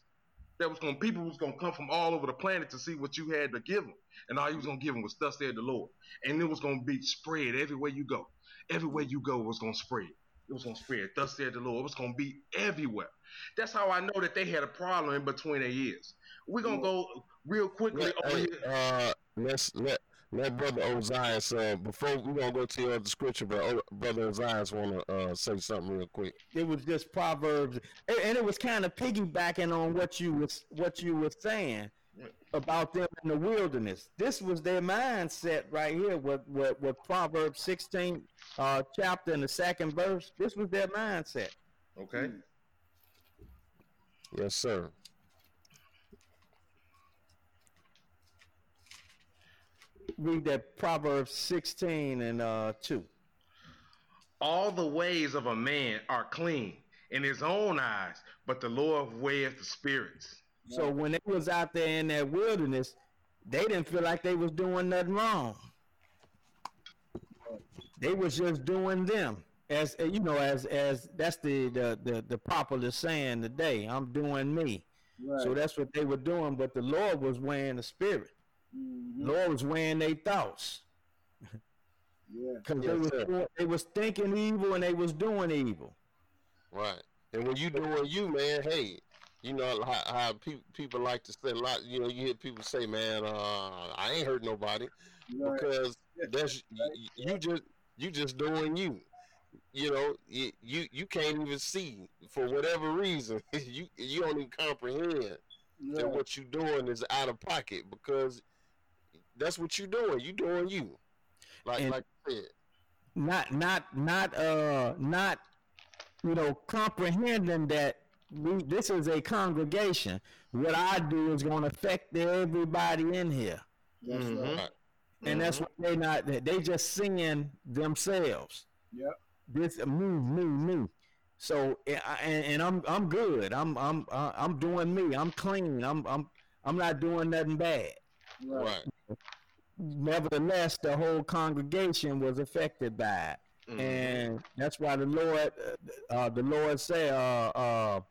That was going to people was going to come from all over the planet to see what you had to give them, and all you was going to give them was thus said the Lord, and it was going to be spread everywhere you go everywhere you go was gonna spread. It was gonna spread. Thus said the Lord. It was gonna be everywhere. That's how I know that they had a problem in between their ears. We're gonna go real quickly let, hey, here. Uh, let's let let brother Ozias. Uh, before we're gonna go to your other scripture, but o- brother Ozias want to uh, say something real quick. It was just Proverbs, and, and it was kind of piggybacking on what you was what you were saying about them in the wilderness. This was their mindset right here with, with, with Proverbs 16 uh, chapter in the second verse. This was their mindset. Okay. Yes, sir. Read that Proverbs 16 and uh, 2. All the ways of a man are clean in his own eyes, but the Lord weigheth the spirits. So when they was out there in that wilderness, they didn't feel like they was doing nothing wrong. They was just doing them. As you know, as as that's the the the, the popular saying today. I'm doing me. Right. So that's what they were doing. But the Lord was weighing the spirit. Mm-hmm. Lord was weighing their thoughts. Yeah. Because they was they was thinking evil and they was doing evil. Right. And when you doing you, man, hey, you know how, how pe- people like to say a lot. You know, you hear people say, "Man, uh, I ain't hurt nobody," right. because that's you, you just you just doing you. You know, you, you you can't even see for whatever reason. you you don't even comprehend yeah. that what you're doing is out of pocket because that's what you're doing. You doing you, like and like I said. Not not not uh not you know comprehending that we, this is a congregation. What I do is going to affect everybody in here. That's mm-hmm. right. And mm-hmm. that's what they not. They just seeing themselves. Yep. This move, move, move. So and, and I'm I'm good. I'm I'm I'm doing me. I'm clean. I'm I'm I'm not doing nothing bad. Right. Nevertheless, the whole congregation was affected by it. Mm-hmm. and that's why the Lord, uh, uh the Lord said, uh, uh,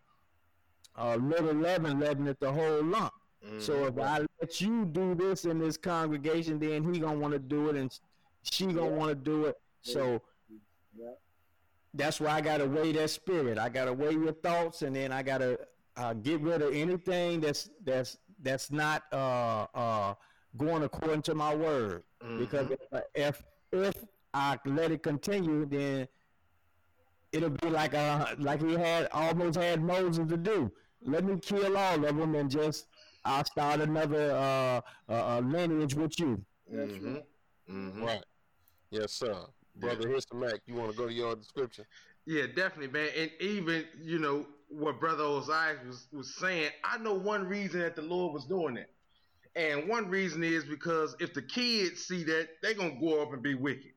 uh, little leaven leaveneth the whole lump. Mm-hmm. So if I let you do this in this congregation, then he gonna want to do it, and she gonna yeah. want to do it. So yeah. that's why I gotta weigh that spirit. I gotta weigh your thoughts, and then I gotta uh, get rid of anything that's that's that's not uh, uh, going according to my word. Mm-hmm. Because if if I let it continue, then it'll be like uh like we had almost had Moses to do let me kill all of them and just I'll start another uh, uh, lineage with you. Mm-hmm. Mm-hmm. Right. Yes, sir. Brother yeah. Mac, you want to go to your description? Yeah, definitely, man. And even, you know, what Brother Ozias was, was saying, I know one reason that the Lord was doing that. And one reason is because if the kids see that, they're going to grow up and be wicked.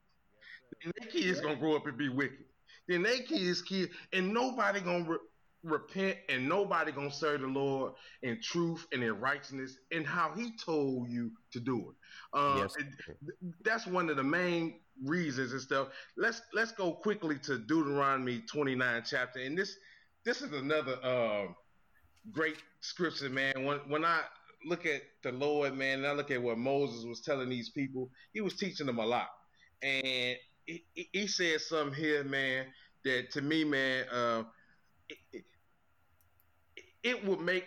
And their kids going to grow up and be wicked. Then they kids, kids, and nobody going to re- repent and nobody gonna serve the Lord in truth and in righteousness and how He told you to do it. Uh, yes. That's one of the main reasons and stuff. Let's let's go quickly to Deuteronomy 29 chapter, and this this is another uh, great scripture, man. When when I look at the Lord, man, and I look at what Moses was telling these people, he was teaching them a lot, and he, he said something here, man, that to me, man. Uh, it, it would make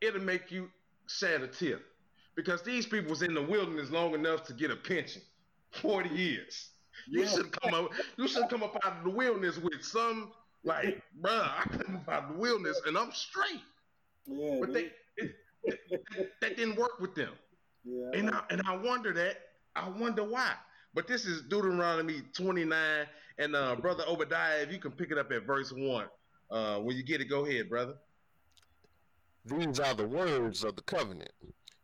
it'll make you shed a tear because these people was in the wilderness long enough to get a pension, forty years. You yeah. should come up. You should come up out of the wilderness with some like, bruh, I couldn't find the wilderness and I'm straight. Yeah, but they, it, that, that didn't work with them. yeah, And I, and I wonder that. I wonder why. But this is Deuteronomy 29. And uh, Brother Obadiah, if you can pick it up at verse 1. Uh, when you get it, go ahead, brother. These are the words of the covenant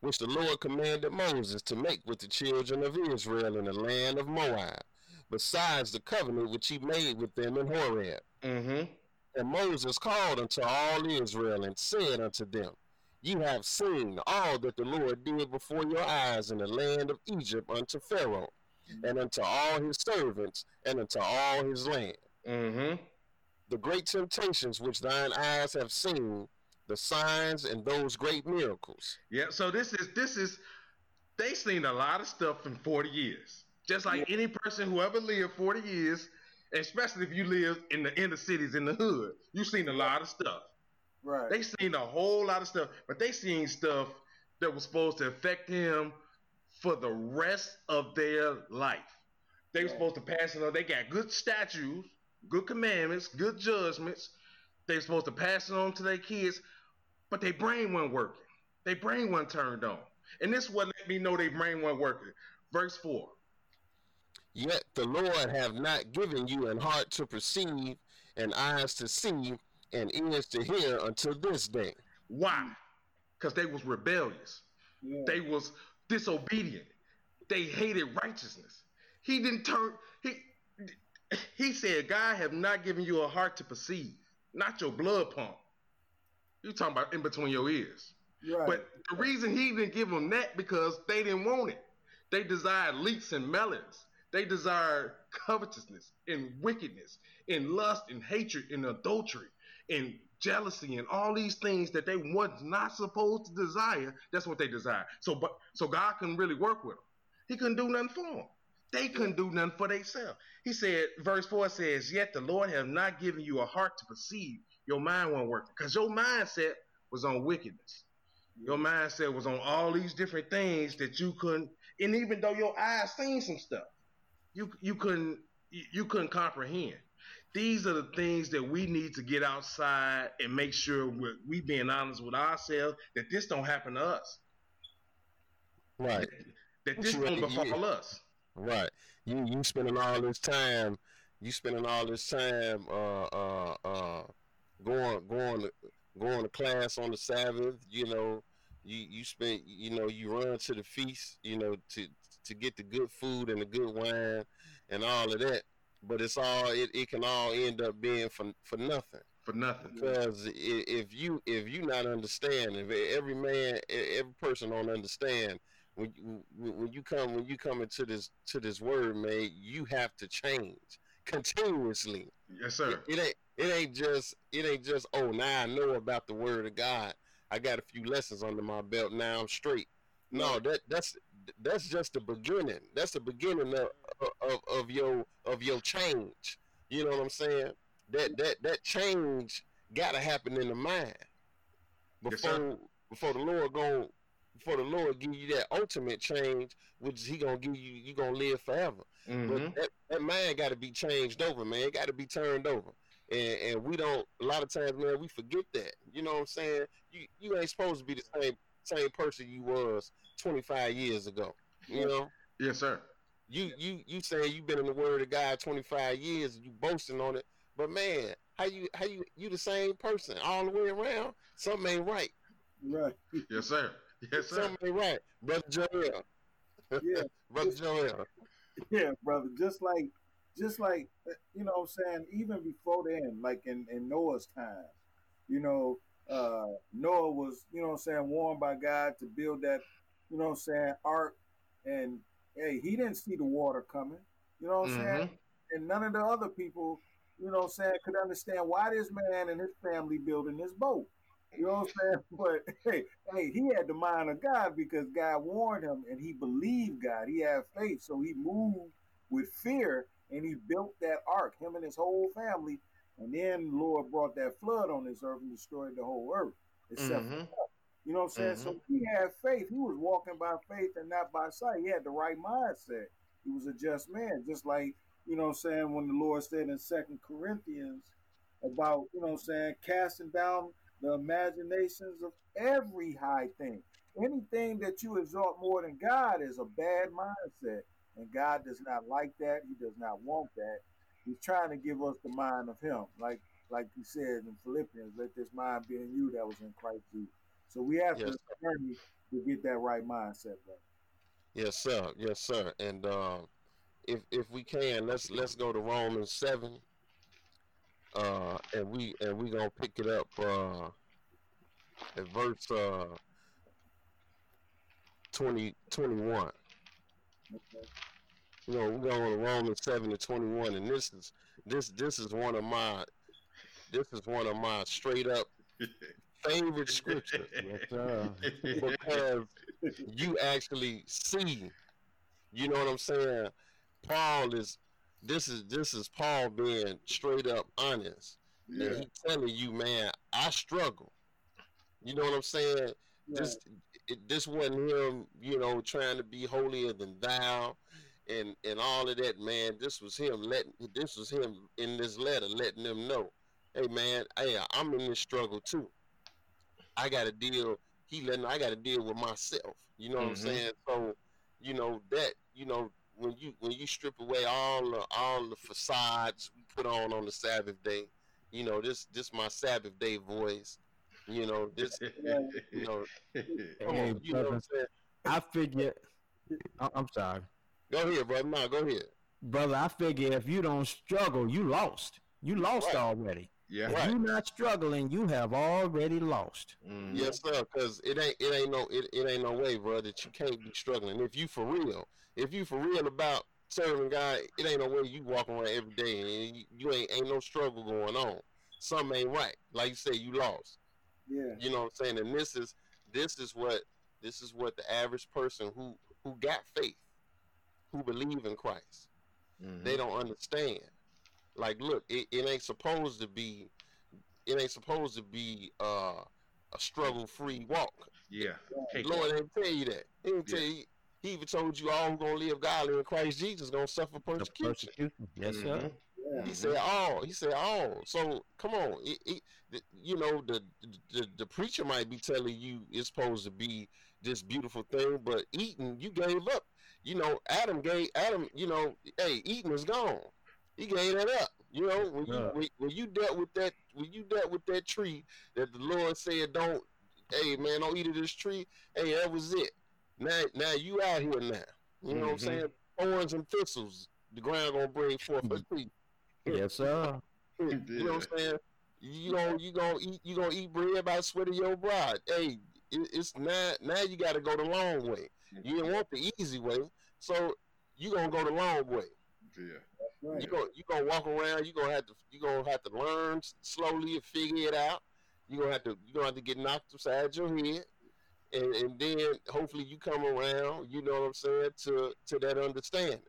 which the Lord commanded Moses to make with the children of Israel in the land of Moab, besides the covenant which he made with them in Horeb. Mm-hmm. And Moses called unto all Israel and said unto them, Ye have seen all that the Lord did before your eyes in the land of Egypt unto Pharaoh, and unto all his servants, and unto all his land. Mm-hmm. The great temptations which thine eyes have seen, the signs and those great miracles. Yeah, so this is this is they seen a lot of stuff in 40 years. Just like any person who ever lived 40 years, especially if you live in the inner cities in the hood, You've seen a lot of stuff. right. They seen a whole lot of stuff, but they seen stuff that was supposed to affect him for the rest of their life. They were supposed to pass it on. They got good statutes, good commandments, good judgments. They were supposed to pass it on to their kids, but their brain wasn't working. Their brain wasn't turned on. And this is what let me know their brain wasn't working. Verse 4. Yet the Lord have not given you an heart to perceive, and eyes to see, and ears to hear until this day. Why? Because they was rebellious. yeah. They was disobedient. They hated righteousness. He didn't turn. He he said, God have not given you a heart to perceive, not your blood pump. You talking about in between your ears. right. But the reason he didn't give them that because they didn't want it. They desired leeks and melons. They desire covetousness and wickedness and lust and hatred and adultery and jealousy and all these things that they was not supposed to desire. That's what they desire. So, but so God couldn't really work with them. He couldn't do nothing for them. They couldn't do nothing for themselves. He said, verse 4 says, Yet the Lord have not given you a heart to perceive. Your mind won't work. Because your mindset was on wickedness. Your mindset was on all these different things that you couldn't, and even though your eyes seen some stuff, you you couldn't you you couldn't comprehend. These are the things that we need to get outside and make sure we're, we being honest with ourselves that this don't happen to us. Right, That this don't befall us. right. You you spending all this time, you spending all this time, uh, uh, uh, going going to going to class on the Sabbath. You know, you you spend, you know, you run to the feast. You know, to to get the good food and the good wine and all of that. But it's all it, it can all end up being for for nothing. For nothing. because if you if you not understand if every man every person don't understand when you when when you come when you come into this to this word man you have to change continuously Yes, sir. it, it ain't it ain't just it ain't just oh now i know about the word of god i got a few lessons under my belt now i'm straight no that that's that's just the beginning that's the beginning of of, of your of your change you know what i'm saying that that that change gotta happen in the mind Yes, before before the lord go before the lord give you that ultimate change which he gonna give you you gonna live forever hmm but that, that mind got to be changed over, man. It got to be turned over. And, and we don't, a lot of times, man, we forget that. You know what I'm saying? You you ain't supposed to be the same same person you was 25 years ago. You know? Yes, sir. You you you saying you've been in the word of God 25 years and you boasting on it. But man, how you how you you the same person all the way around? Something ain't right. right. Yes, sir. Yes, sir. Something ain't right. Brother Joel. Yeah. Brother Joel. Yeah, brother. Just like, just like, uh, you know what I'm saying, even before then, like in, in Noah's time, you know, uh, Noah was, you know what I'm saying, warned by God to build that, you know what I'm saying, ark. And hey, he didn't see the water coming. You know what I'm saying? And none of the other people, you know what I'm saying, could understand why this man and his family building this boat. You know what I'm saying? But hey, hey, he had the mind of God because God warned him and he believed God. He had faith. So he moved with fear and he built that ark, him and his whole family. And then Lord brought that flood on this earth and destroyed the whole earth. Except Mhm. You know what I'm saying? So mm-hmm. he had faith. He was walking by faith and not by sight. He had the right mindset. He was a just man, just like, you know what I'm saying, when the Lord said in Second Corinthians about, you know what I'm saying, casting down the imaginations of every high thing. Anything that you exalt more than God is a bad mindset. And God does not like that. He does not want that. He's trying to give us the mind of him. Like like he said in Philippians, let this mind be in you that was in Christ Jesus. So we have yes. to journey to get that right mindset, bro. Yes, sir. Yes, sir. And uh, if if we can, let's let's go to Romans seven. Uh, and we and we gonna pick it up uh, at verse uh, 20, 21. Okay. You know, we're going to Romans seven to twenty one, and this is this this is one of my this is one of my straight up favorite scripture because you actually see, you know what I'm saying. Paul is this is this is Paul being straight up honest. Yeah. And he telling you, man, I struggle. You know what I'm saying? Yeah. This it, this wasn't him, you know, trying to be holier than thou and and all of that, man. This was him letting this was him in this letter letting them know, hey man, hey, I'm in this struggle too. I gotta deal he letting I gotta deal with myself. You know what mm-hmm. I'm saying? So, you know, that, you know, when you when you strip away all the all the facades we put on on the Sabbath day, you know this this my Sabbath day voice. You know this. you know, come on, you know what I'm saying. I figure. I'm sorry. Go ahead, brother. No, go ahead, brother. I figure if you don't struggle, you lost. You lost right. already. Yeah. If right. you're not struggling, you have already lost. Mm. Yes, sir. Because it ain't it ain't no it, it ain't no way, bro, that you can't be struggling. If you for real, if you for real about serving God, it ain't no way you walk around every day and you, you ain't ain't no struggle going on. Something ain't right. Like you say, you lost. Yeah. You know what I'm saying? And this is this is what this is what the average person who who got faith, who believe in Christ, mm-hmm. they don't understand. Like, look, it, it ain't supposed to be it ain't supposed to be uh, a struggle free walk. Yeah. Lord didn't tell you that. He didn't yeah. tell you he even told you all who gonna live godly in Christ Jesus gonna suffer persecution. persecution. Yes, mm-hmm. sir. Yeah. He said all. He said all. So come on, it, it, you know the, the the preacher might be telling you it's supposed to be this beautiful thing, but eating you gave up. You know, Adam gave Adam. You know, hey, eating is gone. He gave that up. You know, when you when, when you dealt with that when you dealt with that tree that the Lord said don't, hey man, don't eat of this tree. Hey, that was it. Now, now you out here now. You know mm-hmm. what I'm mm-hmm. saying? Thorns and thistles, the ground gonna bring forth a tree. Yes, sir. you know what I'm saying? You gonna you gonna eat you gonna eat bread by the sweat of your bride. Hey, it, it's not now you got to go the long way. You didn't want the easy way, so you gonna go the long way. Yeah. Right. You gonna you gonna walk around. You gonna have to you gonna have to learn slowly and figure it out. You gonna have to you gonna have to get knocked upside your head and, and then hopefully you come around, you know what I'm saying, to to that understanding.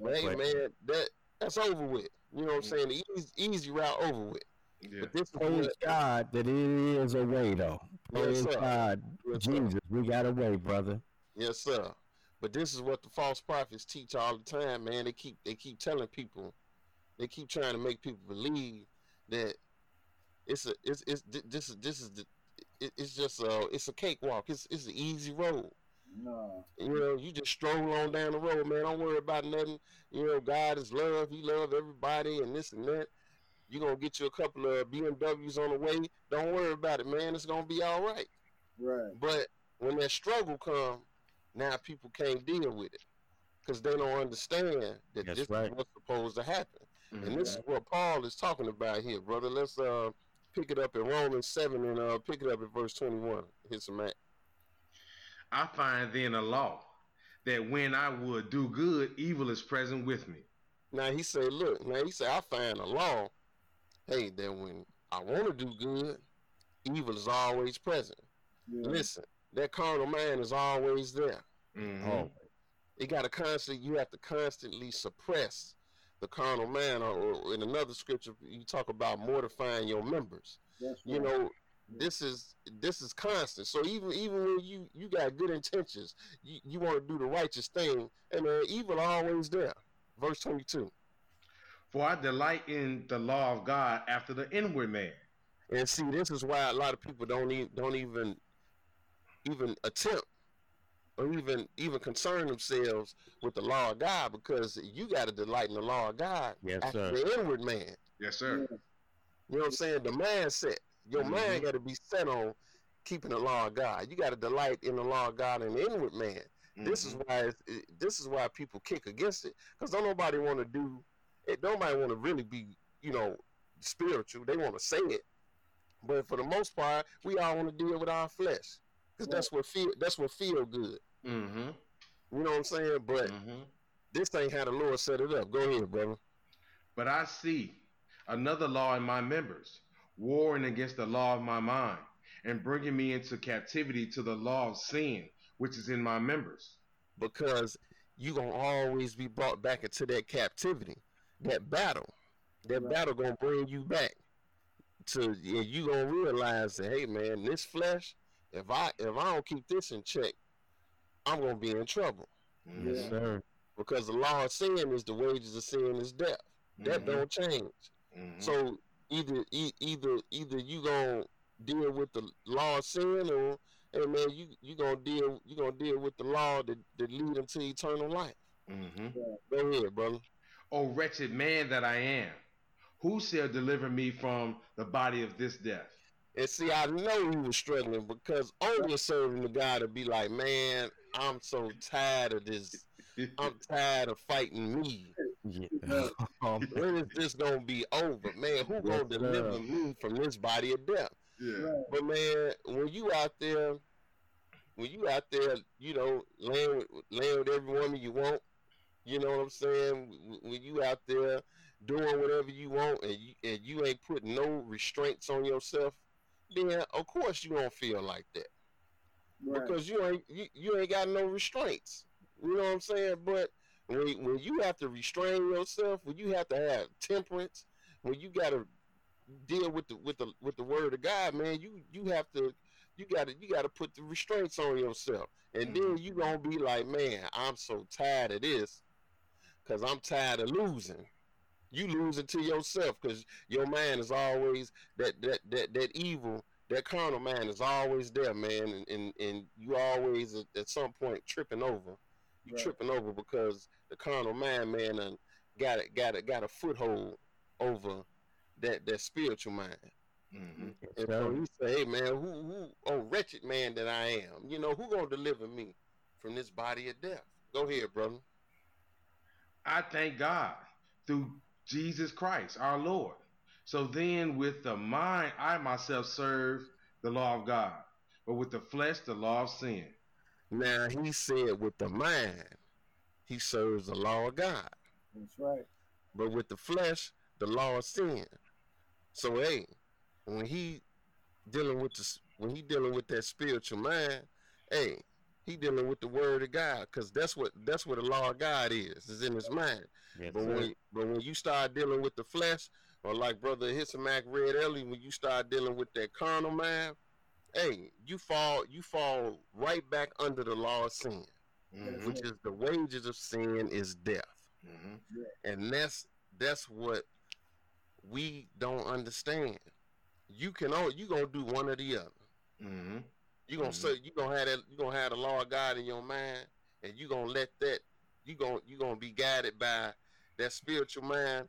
But hey man, that that's over with. You know what I'm saying? The easy, easy route over with. Yeah. But this Praise God that it is a way though. Praise yes, God. Yes, Jesus, sir. we got a way, brother. Yes, sir. But this is what the false prophets teach all the time, man. They keep they keep telling people, they keep trying to make people believe that it's a it's it's this is this is the it's just a it's a cakewalk. It's it's an easy road. No. You know, you just stroll on down the road, man. Don't worry about nothing. You know, God is love. He love everybody and this and that. You're gonna get you a couple of BMWs on the way. Don't worry about it, man. It's gonna be all right. Right. But when that struggle come, now people can't deal with it because they don't understand that That's this right. is what's supposed to happen. Mm-hmm. And this is what Paul is talking about here, brother. Let's uh pick it up in Romans 7 and uh, pick it up at verse 21. Here's some at. I find then a law that when I would do good, evil is present with me. Now he said, look, now he said, I find a law, hey, that when I want to do good, evil is always present. Yeah. Listen, that carnal man is always there. Mm-hmm. Oh, it got to constantly, you have to constantly suppress the carnal man, or, or, in another scripture, you talk about mortifying your members. Right. You know, this is this is constant. So even even when you you got good intentions, you, you want to do the righteous thing, and uh, evil always there. Verse twenty two. For I delight in the law of God after the inward man, And see, this is why a lot of people don't even don't even even attempt or even even concern themselves with the law of God because you got to delight in the law of God Yes, after sir. the inward man. Yes, sir. You know what I'm saying? The mindset. Your Mhm. mind got to be set on keeping the law of God. You got to delight in the law of God and the inward man. This is Mhm. why it, this is why people kick against it because don't nobody want to do it. Nobody want to really be you know spiritual. They want to say it, but for the most part, we all want to deal with our flesh because that's what feel that's what feel good. Mm-hmm. You know what I'm saying? But Mm-hmm. this ain't how the Lord set it up. Go ahead, brother. But I see another law in my members, warring against the law of my mind, and bringing me into captivity to the law of sin, which is in my members. because you gonna always be brought back into that captivity, that battle. That Right. battle gonna bring you back to, and you gonna realize that, hey man, this flesh, if I if I don't keep this in check, I'm gonna be in trouble. Yes, sir. because the law of sin is the wages of sin is death. That Mhm. don't change. Mhm. So either e- either either you gonna deal with the law of sin or hey man, you you gonna deal you gonna deal with the law that, that lead into eternal life. Mhm. Go ahead, brother. O wretched man that I am, who shall deliver me from the body of this death? And see, I know he was struggling because only serving the of God would be like, man, I'm so tired of this. I'm tired of fighting me. Yeah. Um, When is this gonna be over, man? Who gonna Yes, sir. deliver me from this body of death? yeah. But man, when you out there, when you out there, you know, laying with, laying with every woman you want, you know what I'm saying? When- When you out there doing whatever you want and you, and you ain't putting no restraints on yourself, then of course you don't feel like that Right. because you ain't you, you ain't got no restraints. You know what I'm saying? But when when you have to restrain yourself, when you have to have temperance, when you got to deal with the with the with the word of God, man, you you have to you got to you got to put the restraints on yourself, and then mm-hmm. you gonna be like, man, I'm so tired of this, cause I'm tired of losing. You lose it to yourself, cause your mind is always that that that that evil that carnal man is always there, man, and and, and you always at, at some point tripping over. You Right. tripping over because the carnal man, man, done got it, got it, got a foothold over that that spiritual mind. Mhm. And so he say, hey man, who who oh wretched man that I am, you know, who gonna deliver me from this body of death? Go ahead, brother. I thank God through Jesus Christ, our Lord. So then, with the mind, I myself serve the law of God, but with the flesh, the law of sin. Now he said with the mind, he serves the law of God. That's right. but with the flesh, the law of sin. So hey, when he dealing with the when he dealing with that spiritual mind, hey, he dealing with the word of God, cause that's what that's what the law of God is, is in his mind. yes, But sir. when but when you start dealing with the flesh, or like brother Hisamak read earlier, when you start dealing with that carnal mind, hey, you fall you fall right back under the law of sin, Mhm. which is the wages of sin is death Mhm. and that's that's what we don't understand. You can only you gonna do one or the other. Mhm. You gonna Mhm. say you gonna have that you gonna have the law of God in your mind, and you gonna let that you gonna you gonna be guided by that spiritual mind,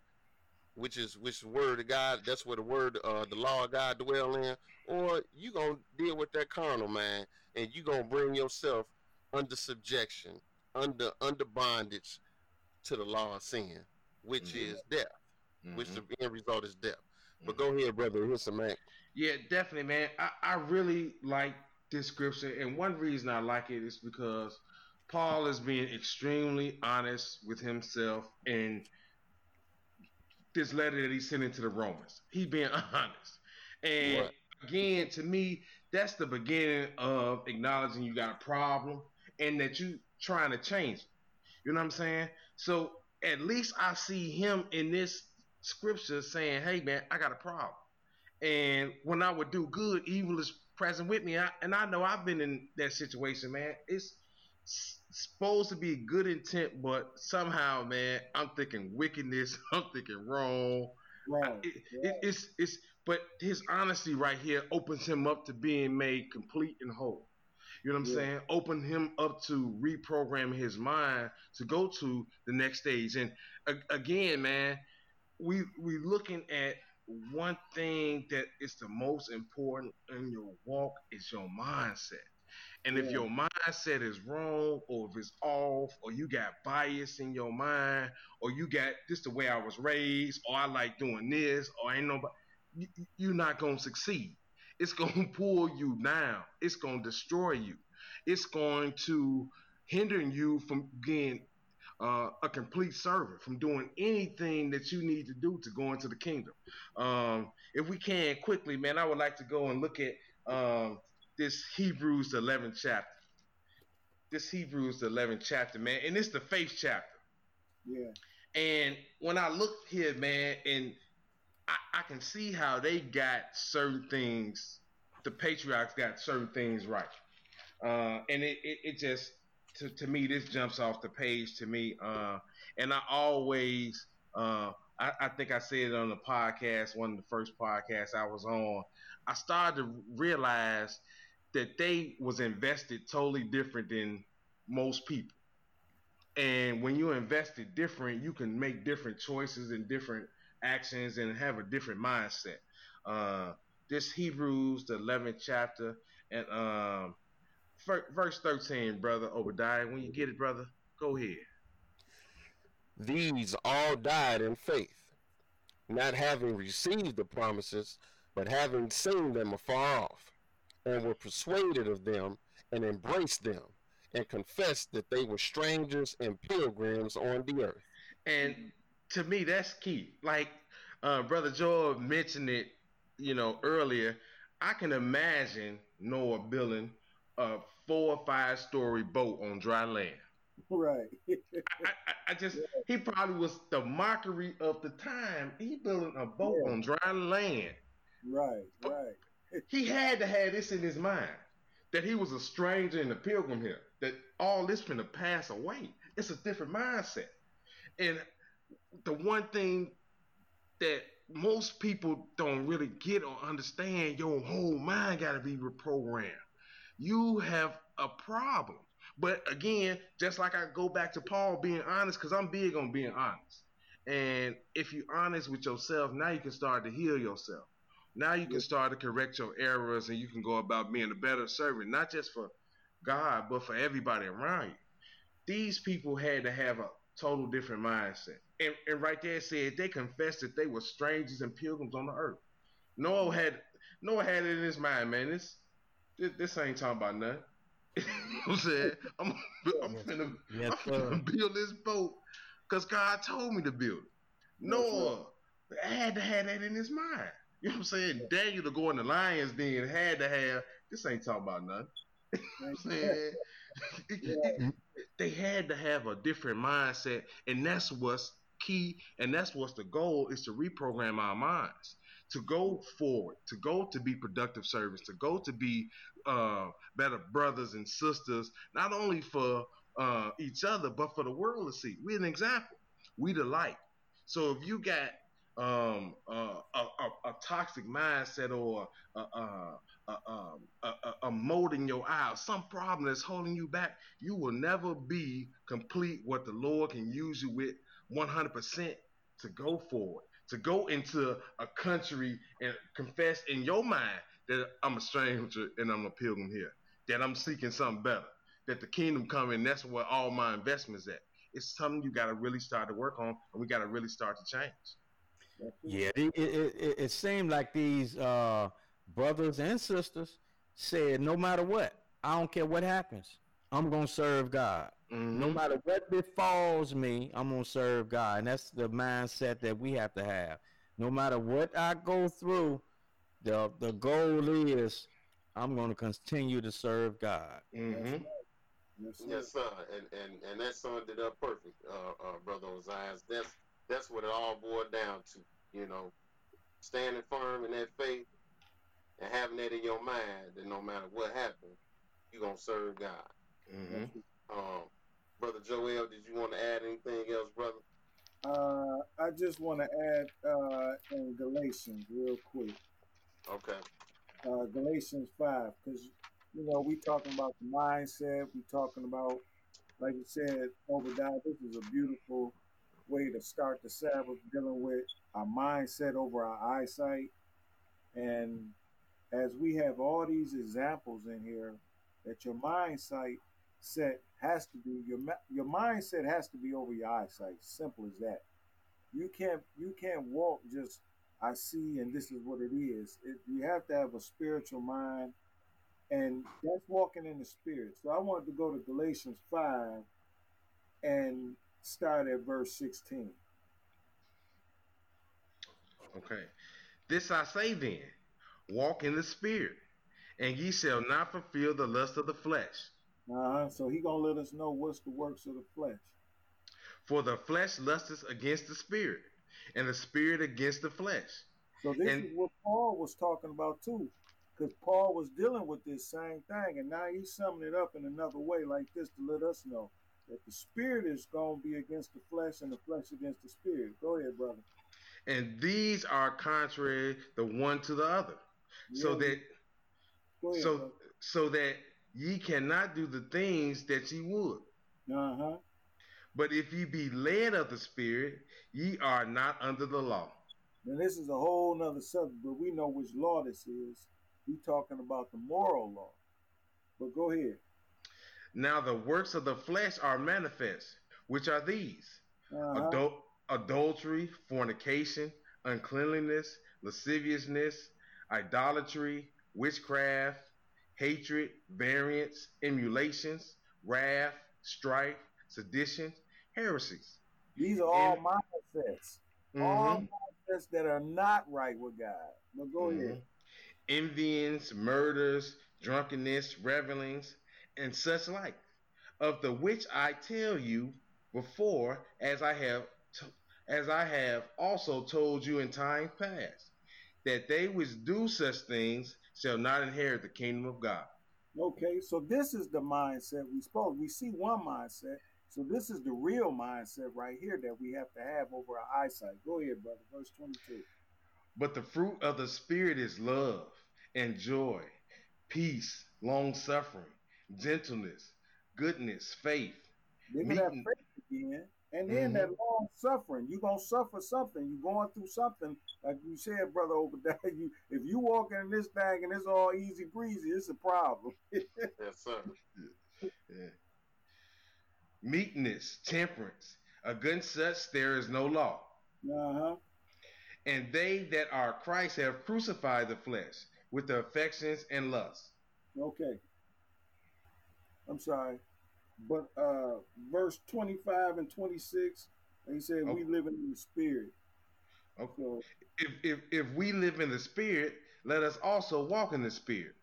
which is which the word of God. That's where the word uh the law of God dwell in. Or you gonna deal with that carnal mind, and you gonna bring yourself under subjection, under under bondage to the law of sin, which Mhm. is death. Which Mhm. the end result is death. But go ahead, brother. Hisamak. Yeah, definitely, man. I, I really like this scripture, and one reason I like it is because Paul is being extremely honest with himself in this letter that he's sending to the Romans. He's being honest, and Right. again, to me, that's the beginning of acknowledging you got a problem and that you trying to change it. You know what I'm saying? So at least I see him in this scripture saying, "Hey, man, I got a problem." And when I would do good, evil is present with me. I, and I know I've been in that situation, man. It's supposed to be good intent, but somehow, man, I'm thinking wickedness. I'm thinking wrong. Wrong. It, it, it's it's But his honesty right here opens him up to being made complete and whole. You know what I'm yeah. saying? Open him up to reprogramming his mind to go to the next stage. And a- again, man, we we looking at one thing that is the most important in your walk is your mindset. And yeah. if your mindset is wrong, or if it's off, or you got bias in your mind, or you got this the way I was raised, or I like doing this, or ain't nobody, you, you're not gonna succeed. It's gonna pull you down. It's gonna destroy you. It's going to hinder you from being uh, a complete servant, from doing anything that you need to do to go into the kingdom. Um, if we can quickly, man, I would like to go and look at um, this Hebrews 11th chapter. This Hebrews 11th chapter, man, and it's the faith chapter. Yeah. And when I look here, man, and I, I can see how they got certain things, the patriarchs got certain things right. Uh, and it, it, it, just, to, to me, this jumps off the page to me. Uh, and I always, uh, I, I, think I said it on the podcast, one of the first podcasts I was on. I started to realize that they was invested totally different than most people. And when you invested different, you can make different choices and different actions and have a different mindset. Uh, this Hebrews, the 11th chapter, and um, verse 13, brother Obadiah. When you get it, brother, go ahead. These all died in faith, not having received the promises, but having seen them afar off, and were persuaded of them, and embraced them, and confessed that they were strangers and pilgrims on the earth. And to me, that's key. Like uh, Brother Joel mentioned it, you know, earlier. I can imagine Noah building a four or five story boat on dry land. Right. I, I, I, just he probably was the mockery of the time. He building a boat yeah. on dry land. Right, right. he had to have this in his mind that he was a stranger and a pilgrim here. That all this gonna pass away. It's a different mindset. And the one thing that most people don't really get or understand, your whole mind gotta be reprogrammed you have a problem. But again, just like I go back to Paul being honest, because I'm big on being honest. And if you're honest with yourself, now you can start to heal yourself. Now you can start to correct your errors and you can go about being a better servant, not just for God, but for everybody around you. These people had to have a total different mindset. And, and right there said they confessed that they were strangers and pilgrims on the earth. Noah had Noah had it in his mind, man. This this, this ain't talking about nothing. you know what I'm saying? I'm, I'm, finna, yes, I'm finna build this boat because God told me to build it. Noah had to have that in his mind. You know what I'm saying? Daniel to go in the lion's den had to have this ain't talking about nothing. you know what I'm saying? they had to have a different mindset, and that's what's key, and that's what's the goal is to reprogram our minds to go forward, to go to be productive service, to go to be uh, better brothers and sisters, not only for uh, each other, but for the world to see. We're an example. We the light. So if you got um, uh, a, a, a, toxic mindset or a, um, a, mold in your eye, some problem that's holding you back, you will never be complete what the Lord can use you with 100% to go forward to go into a country and confess in your mind that I'm a stranger and I'm a pilgrim here, that I'm seeking something better, that the kingdom coming, that's where all my investments at. It's something you got to really start to work on, and we got to really start to change. Yeah, it, it, it, it seemed like these uh, brothers and sisters said, no matter what, I don't care what happens, I'm gonna serve God. Mm-hmm. No matter what befalls me, I'm gonna serve God, and that's the mindset that we have to have. No matter what I go through, the the goal is I'm gonna continue to serve God. Mm-hmm. Yes, sir. Yes, sir. And and and that summed it up perfect, uh, uh, brother Ozias. That's that's what it all boiled down to. You know, standing firm in that faith and having that in your mind that no matter what happens, you're gonna serve God. Mm-hmm. Um, Brother Joel, did you want to add anything else, brother? Uh, I just want to add uh, in Galatians real quick. Okay. Uh, Galatians five, because you know we talking about the mindset. We talking about, like you said, Obadiah. This is a beautiful way to start the Sabbath, dealing with our mindset over our eyesight. And as we have all these examples in here, that your mindset set has to be your your mindset has to be over your eyesight. Simple as that. You can't you can't walk just I see and this is what it is. It, you have to have a spiritual mind, and that's walking in the spirit. So I wanted to go to Galatians five and start at verse sixteen. Okay. This I say then walk in the spirit, and ye shall not fulfill the lust of the flesh. Uh-huh. So he gonna let us know what's the works of the flesh. For the flesh lusteth against the spirit, and the spirit against the flesh. So this and, is what Paul was talking about too. Because Paul was dealing with this same thing, and now he's summing it up in another way like this to let us know that the spirit is going to be against the flesh and the flesh against the spirit. Go ahead, brother. And these are contrary the one to the other, yeah. so that ahead, so brother. so that ye cannot do the things that ye would. Uh huh. But if ye be led of the Spirit, ye are not under the law. Now this is a whole nother subject, but we know which law this is. We talking about the moral law. But go ahead. Now the works of the flesh are manifest, which are these: uh-huh. Adul- adultery, fornication, uncleanliness, lasciviousness, idolatry, witchcraft, hatred, variance, emulations, wrath, strife, seditions, heresies. These are all and, mindsets. Mm-hmm. All mindsets that are not right with God. But go mm-hmm. ahead. Envyings, murders, drunkenness, revelings, and such like, of the which I tell you before, as I have t- as I have also told you in time past, that they which do such things shall not inherit the kingdom of God. Okay, so this is the mindset we spoke. We see one mindset. So this is the real mindset right here that we have to have over our eyesight. Go ahead, brother. Verse 22. But the fruit of the Spirit is love and joy, peace, long suffering, gentleness, goodness, faith. That faith again. And then mm-hmm. that long suffering, you're gonna suffer something. You're going through something, like you said, brother Obadiah. You if you walking in this thing and it's all easy breezy, it's a problem. yes, sir. Yeah. Meekness, temperance, against such there is no law. Uh-huh. And they that are Christ have crucified the flesh with the affections and lusts. Okay. I'm sorry. But uh, verse 25 and 26, he said, okay. we live in the spirit. Okay. So, if, if, if we live in the spirit, let us also walk in the spirit.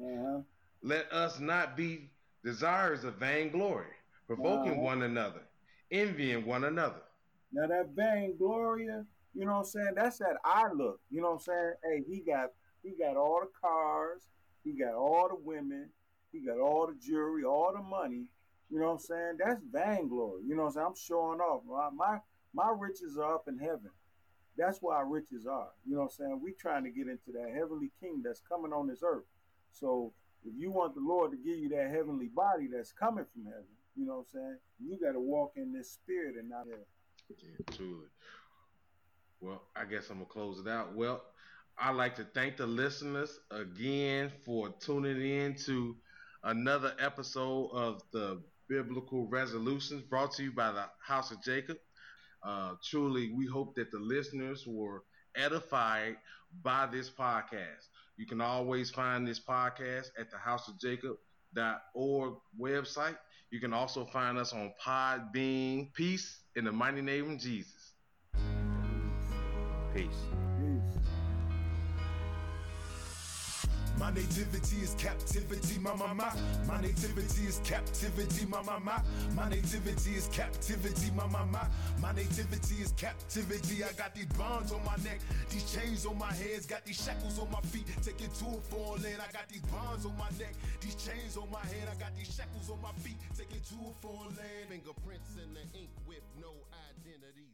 Uh-huh. Let us not be desires of vainglory, provoking uh-huh. one another, envying one another. Now that vainglory, you know what I'm saying? That's that eye look. You know what I'm saying? Hey, he got he got all the cars, he got all the women, he got all the jewelry, all the money, you know what I'm saying? That's vainglory. You know what I'm saying? I'm showing off. My, my my riches are up in heaven. That's where our riches are. You know what I'm saying? We trying to get into that heavenly king that's coming on this earth. So if you want the Lord to give you that heavenly body that's coming from heaven, you know what I'm saying? You got to walk in this spirit and not here. Yeah, truly. Well, I guess I'm gonna close it out. Well, I'd like to thank the listeners again for tuning in to another episode of the Biblical Resolutions brought to you by the House of Jacob. Uh, truly, we hope that the listeners were edified by this podcast. You can always find this podcast at the House of Jacob.org website. You can also find us on Podbean. Peace in the mighty name of Jesus. Peace. My nativity is captivity, my my my. My nativity is captivity, my my my. My nativity is captivity, my my my. My nativity is captivity. I got these bonds on my neck, these chains on my hands, got these shackles on my feet. Take it to a foreign land. I got these bonds on my neck, these chains on my head. I got these shackles on my feet. Take it to a foreign land. Fingerprints in the ink with no identity.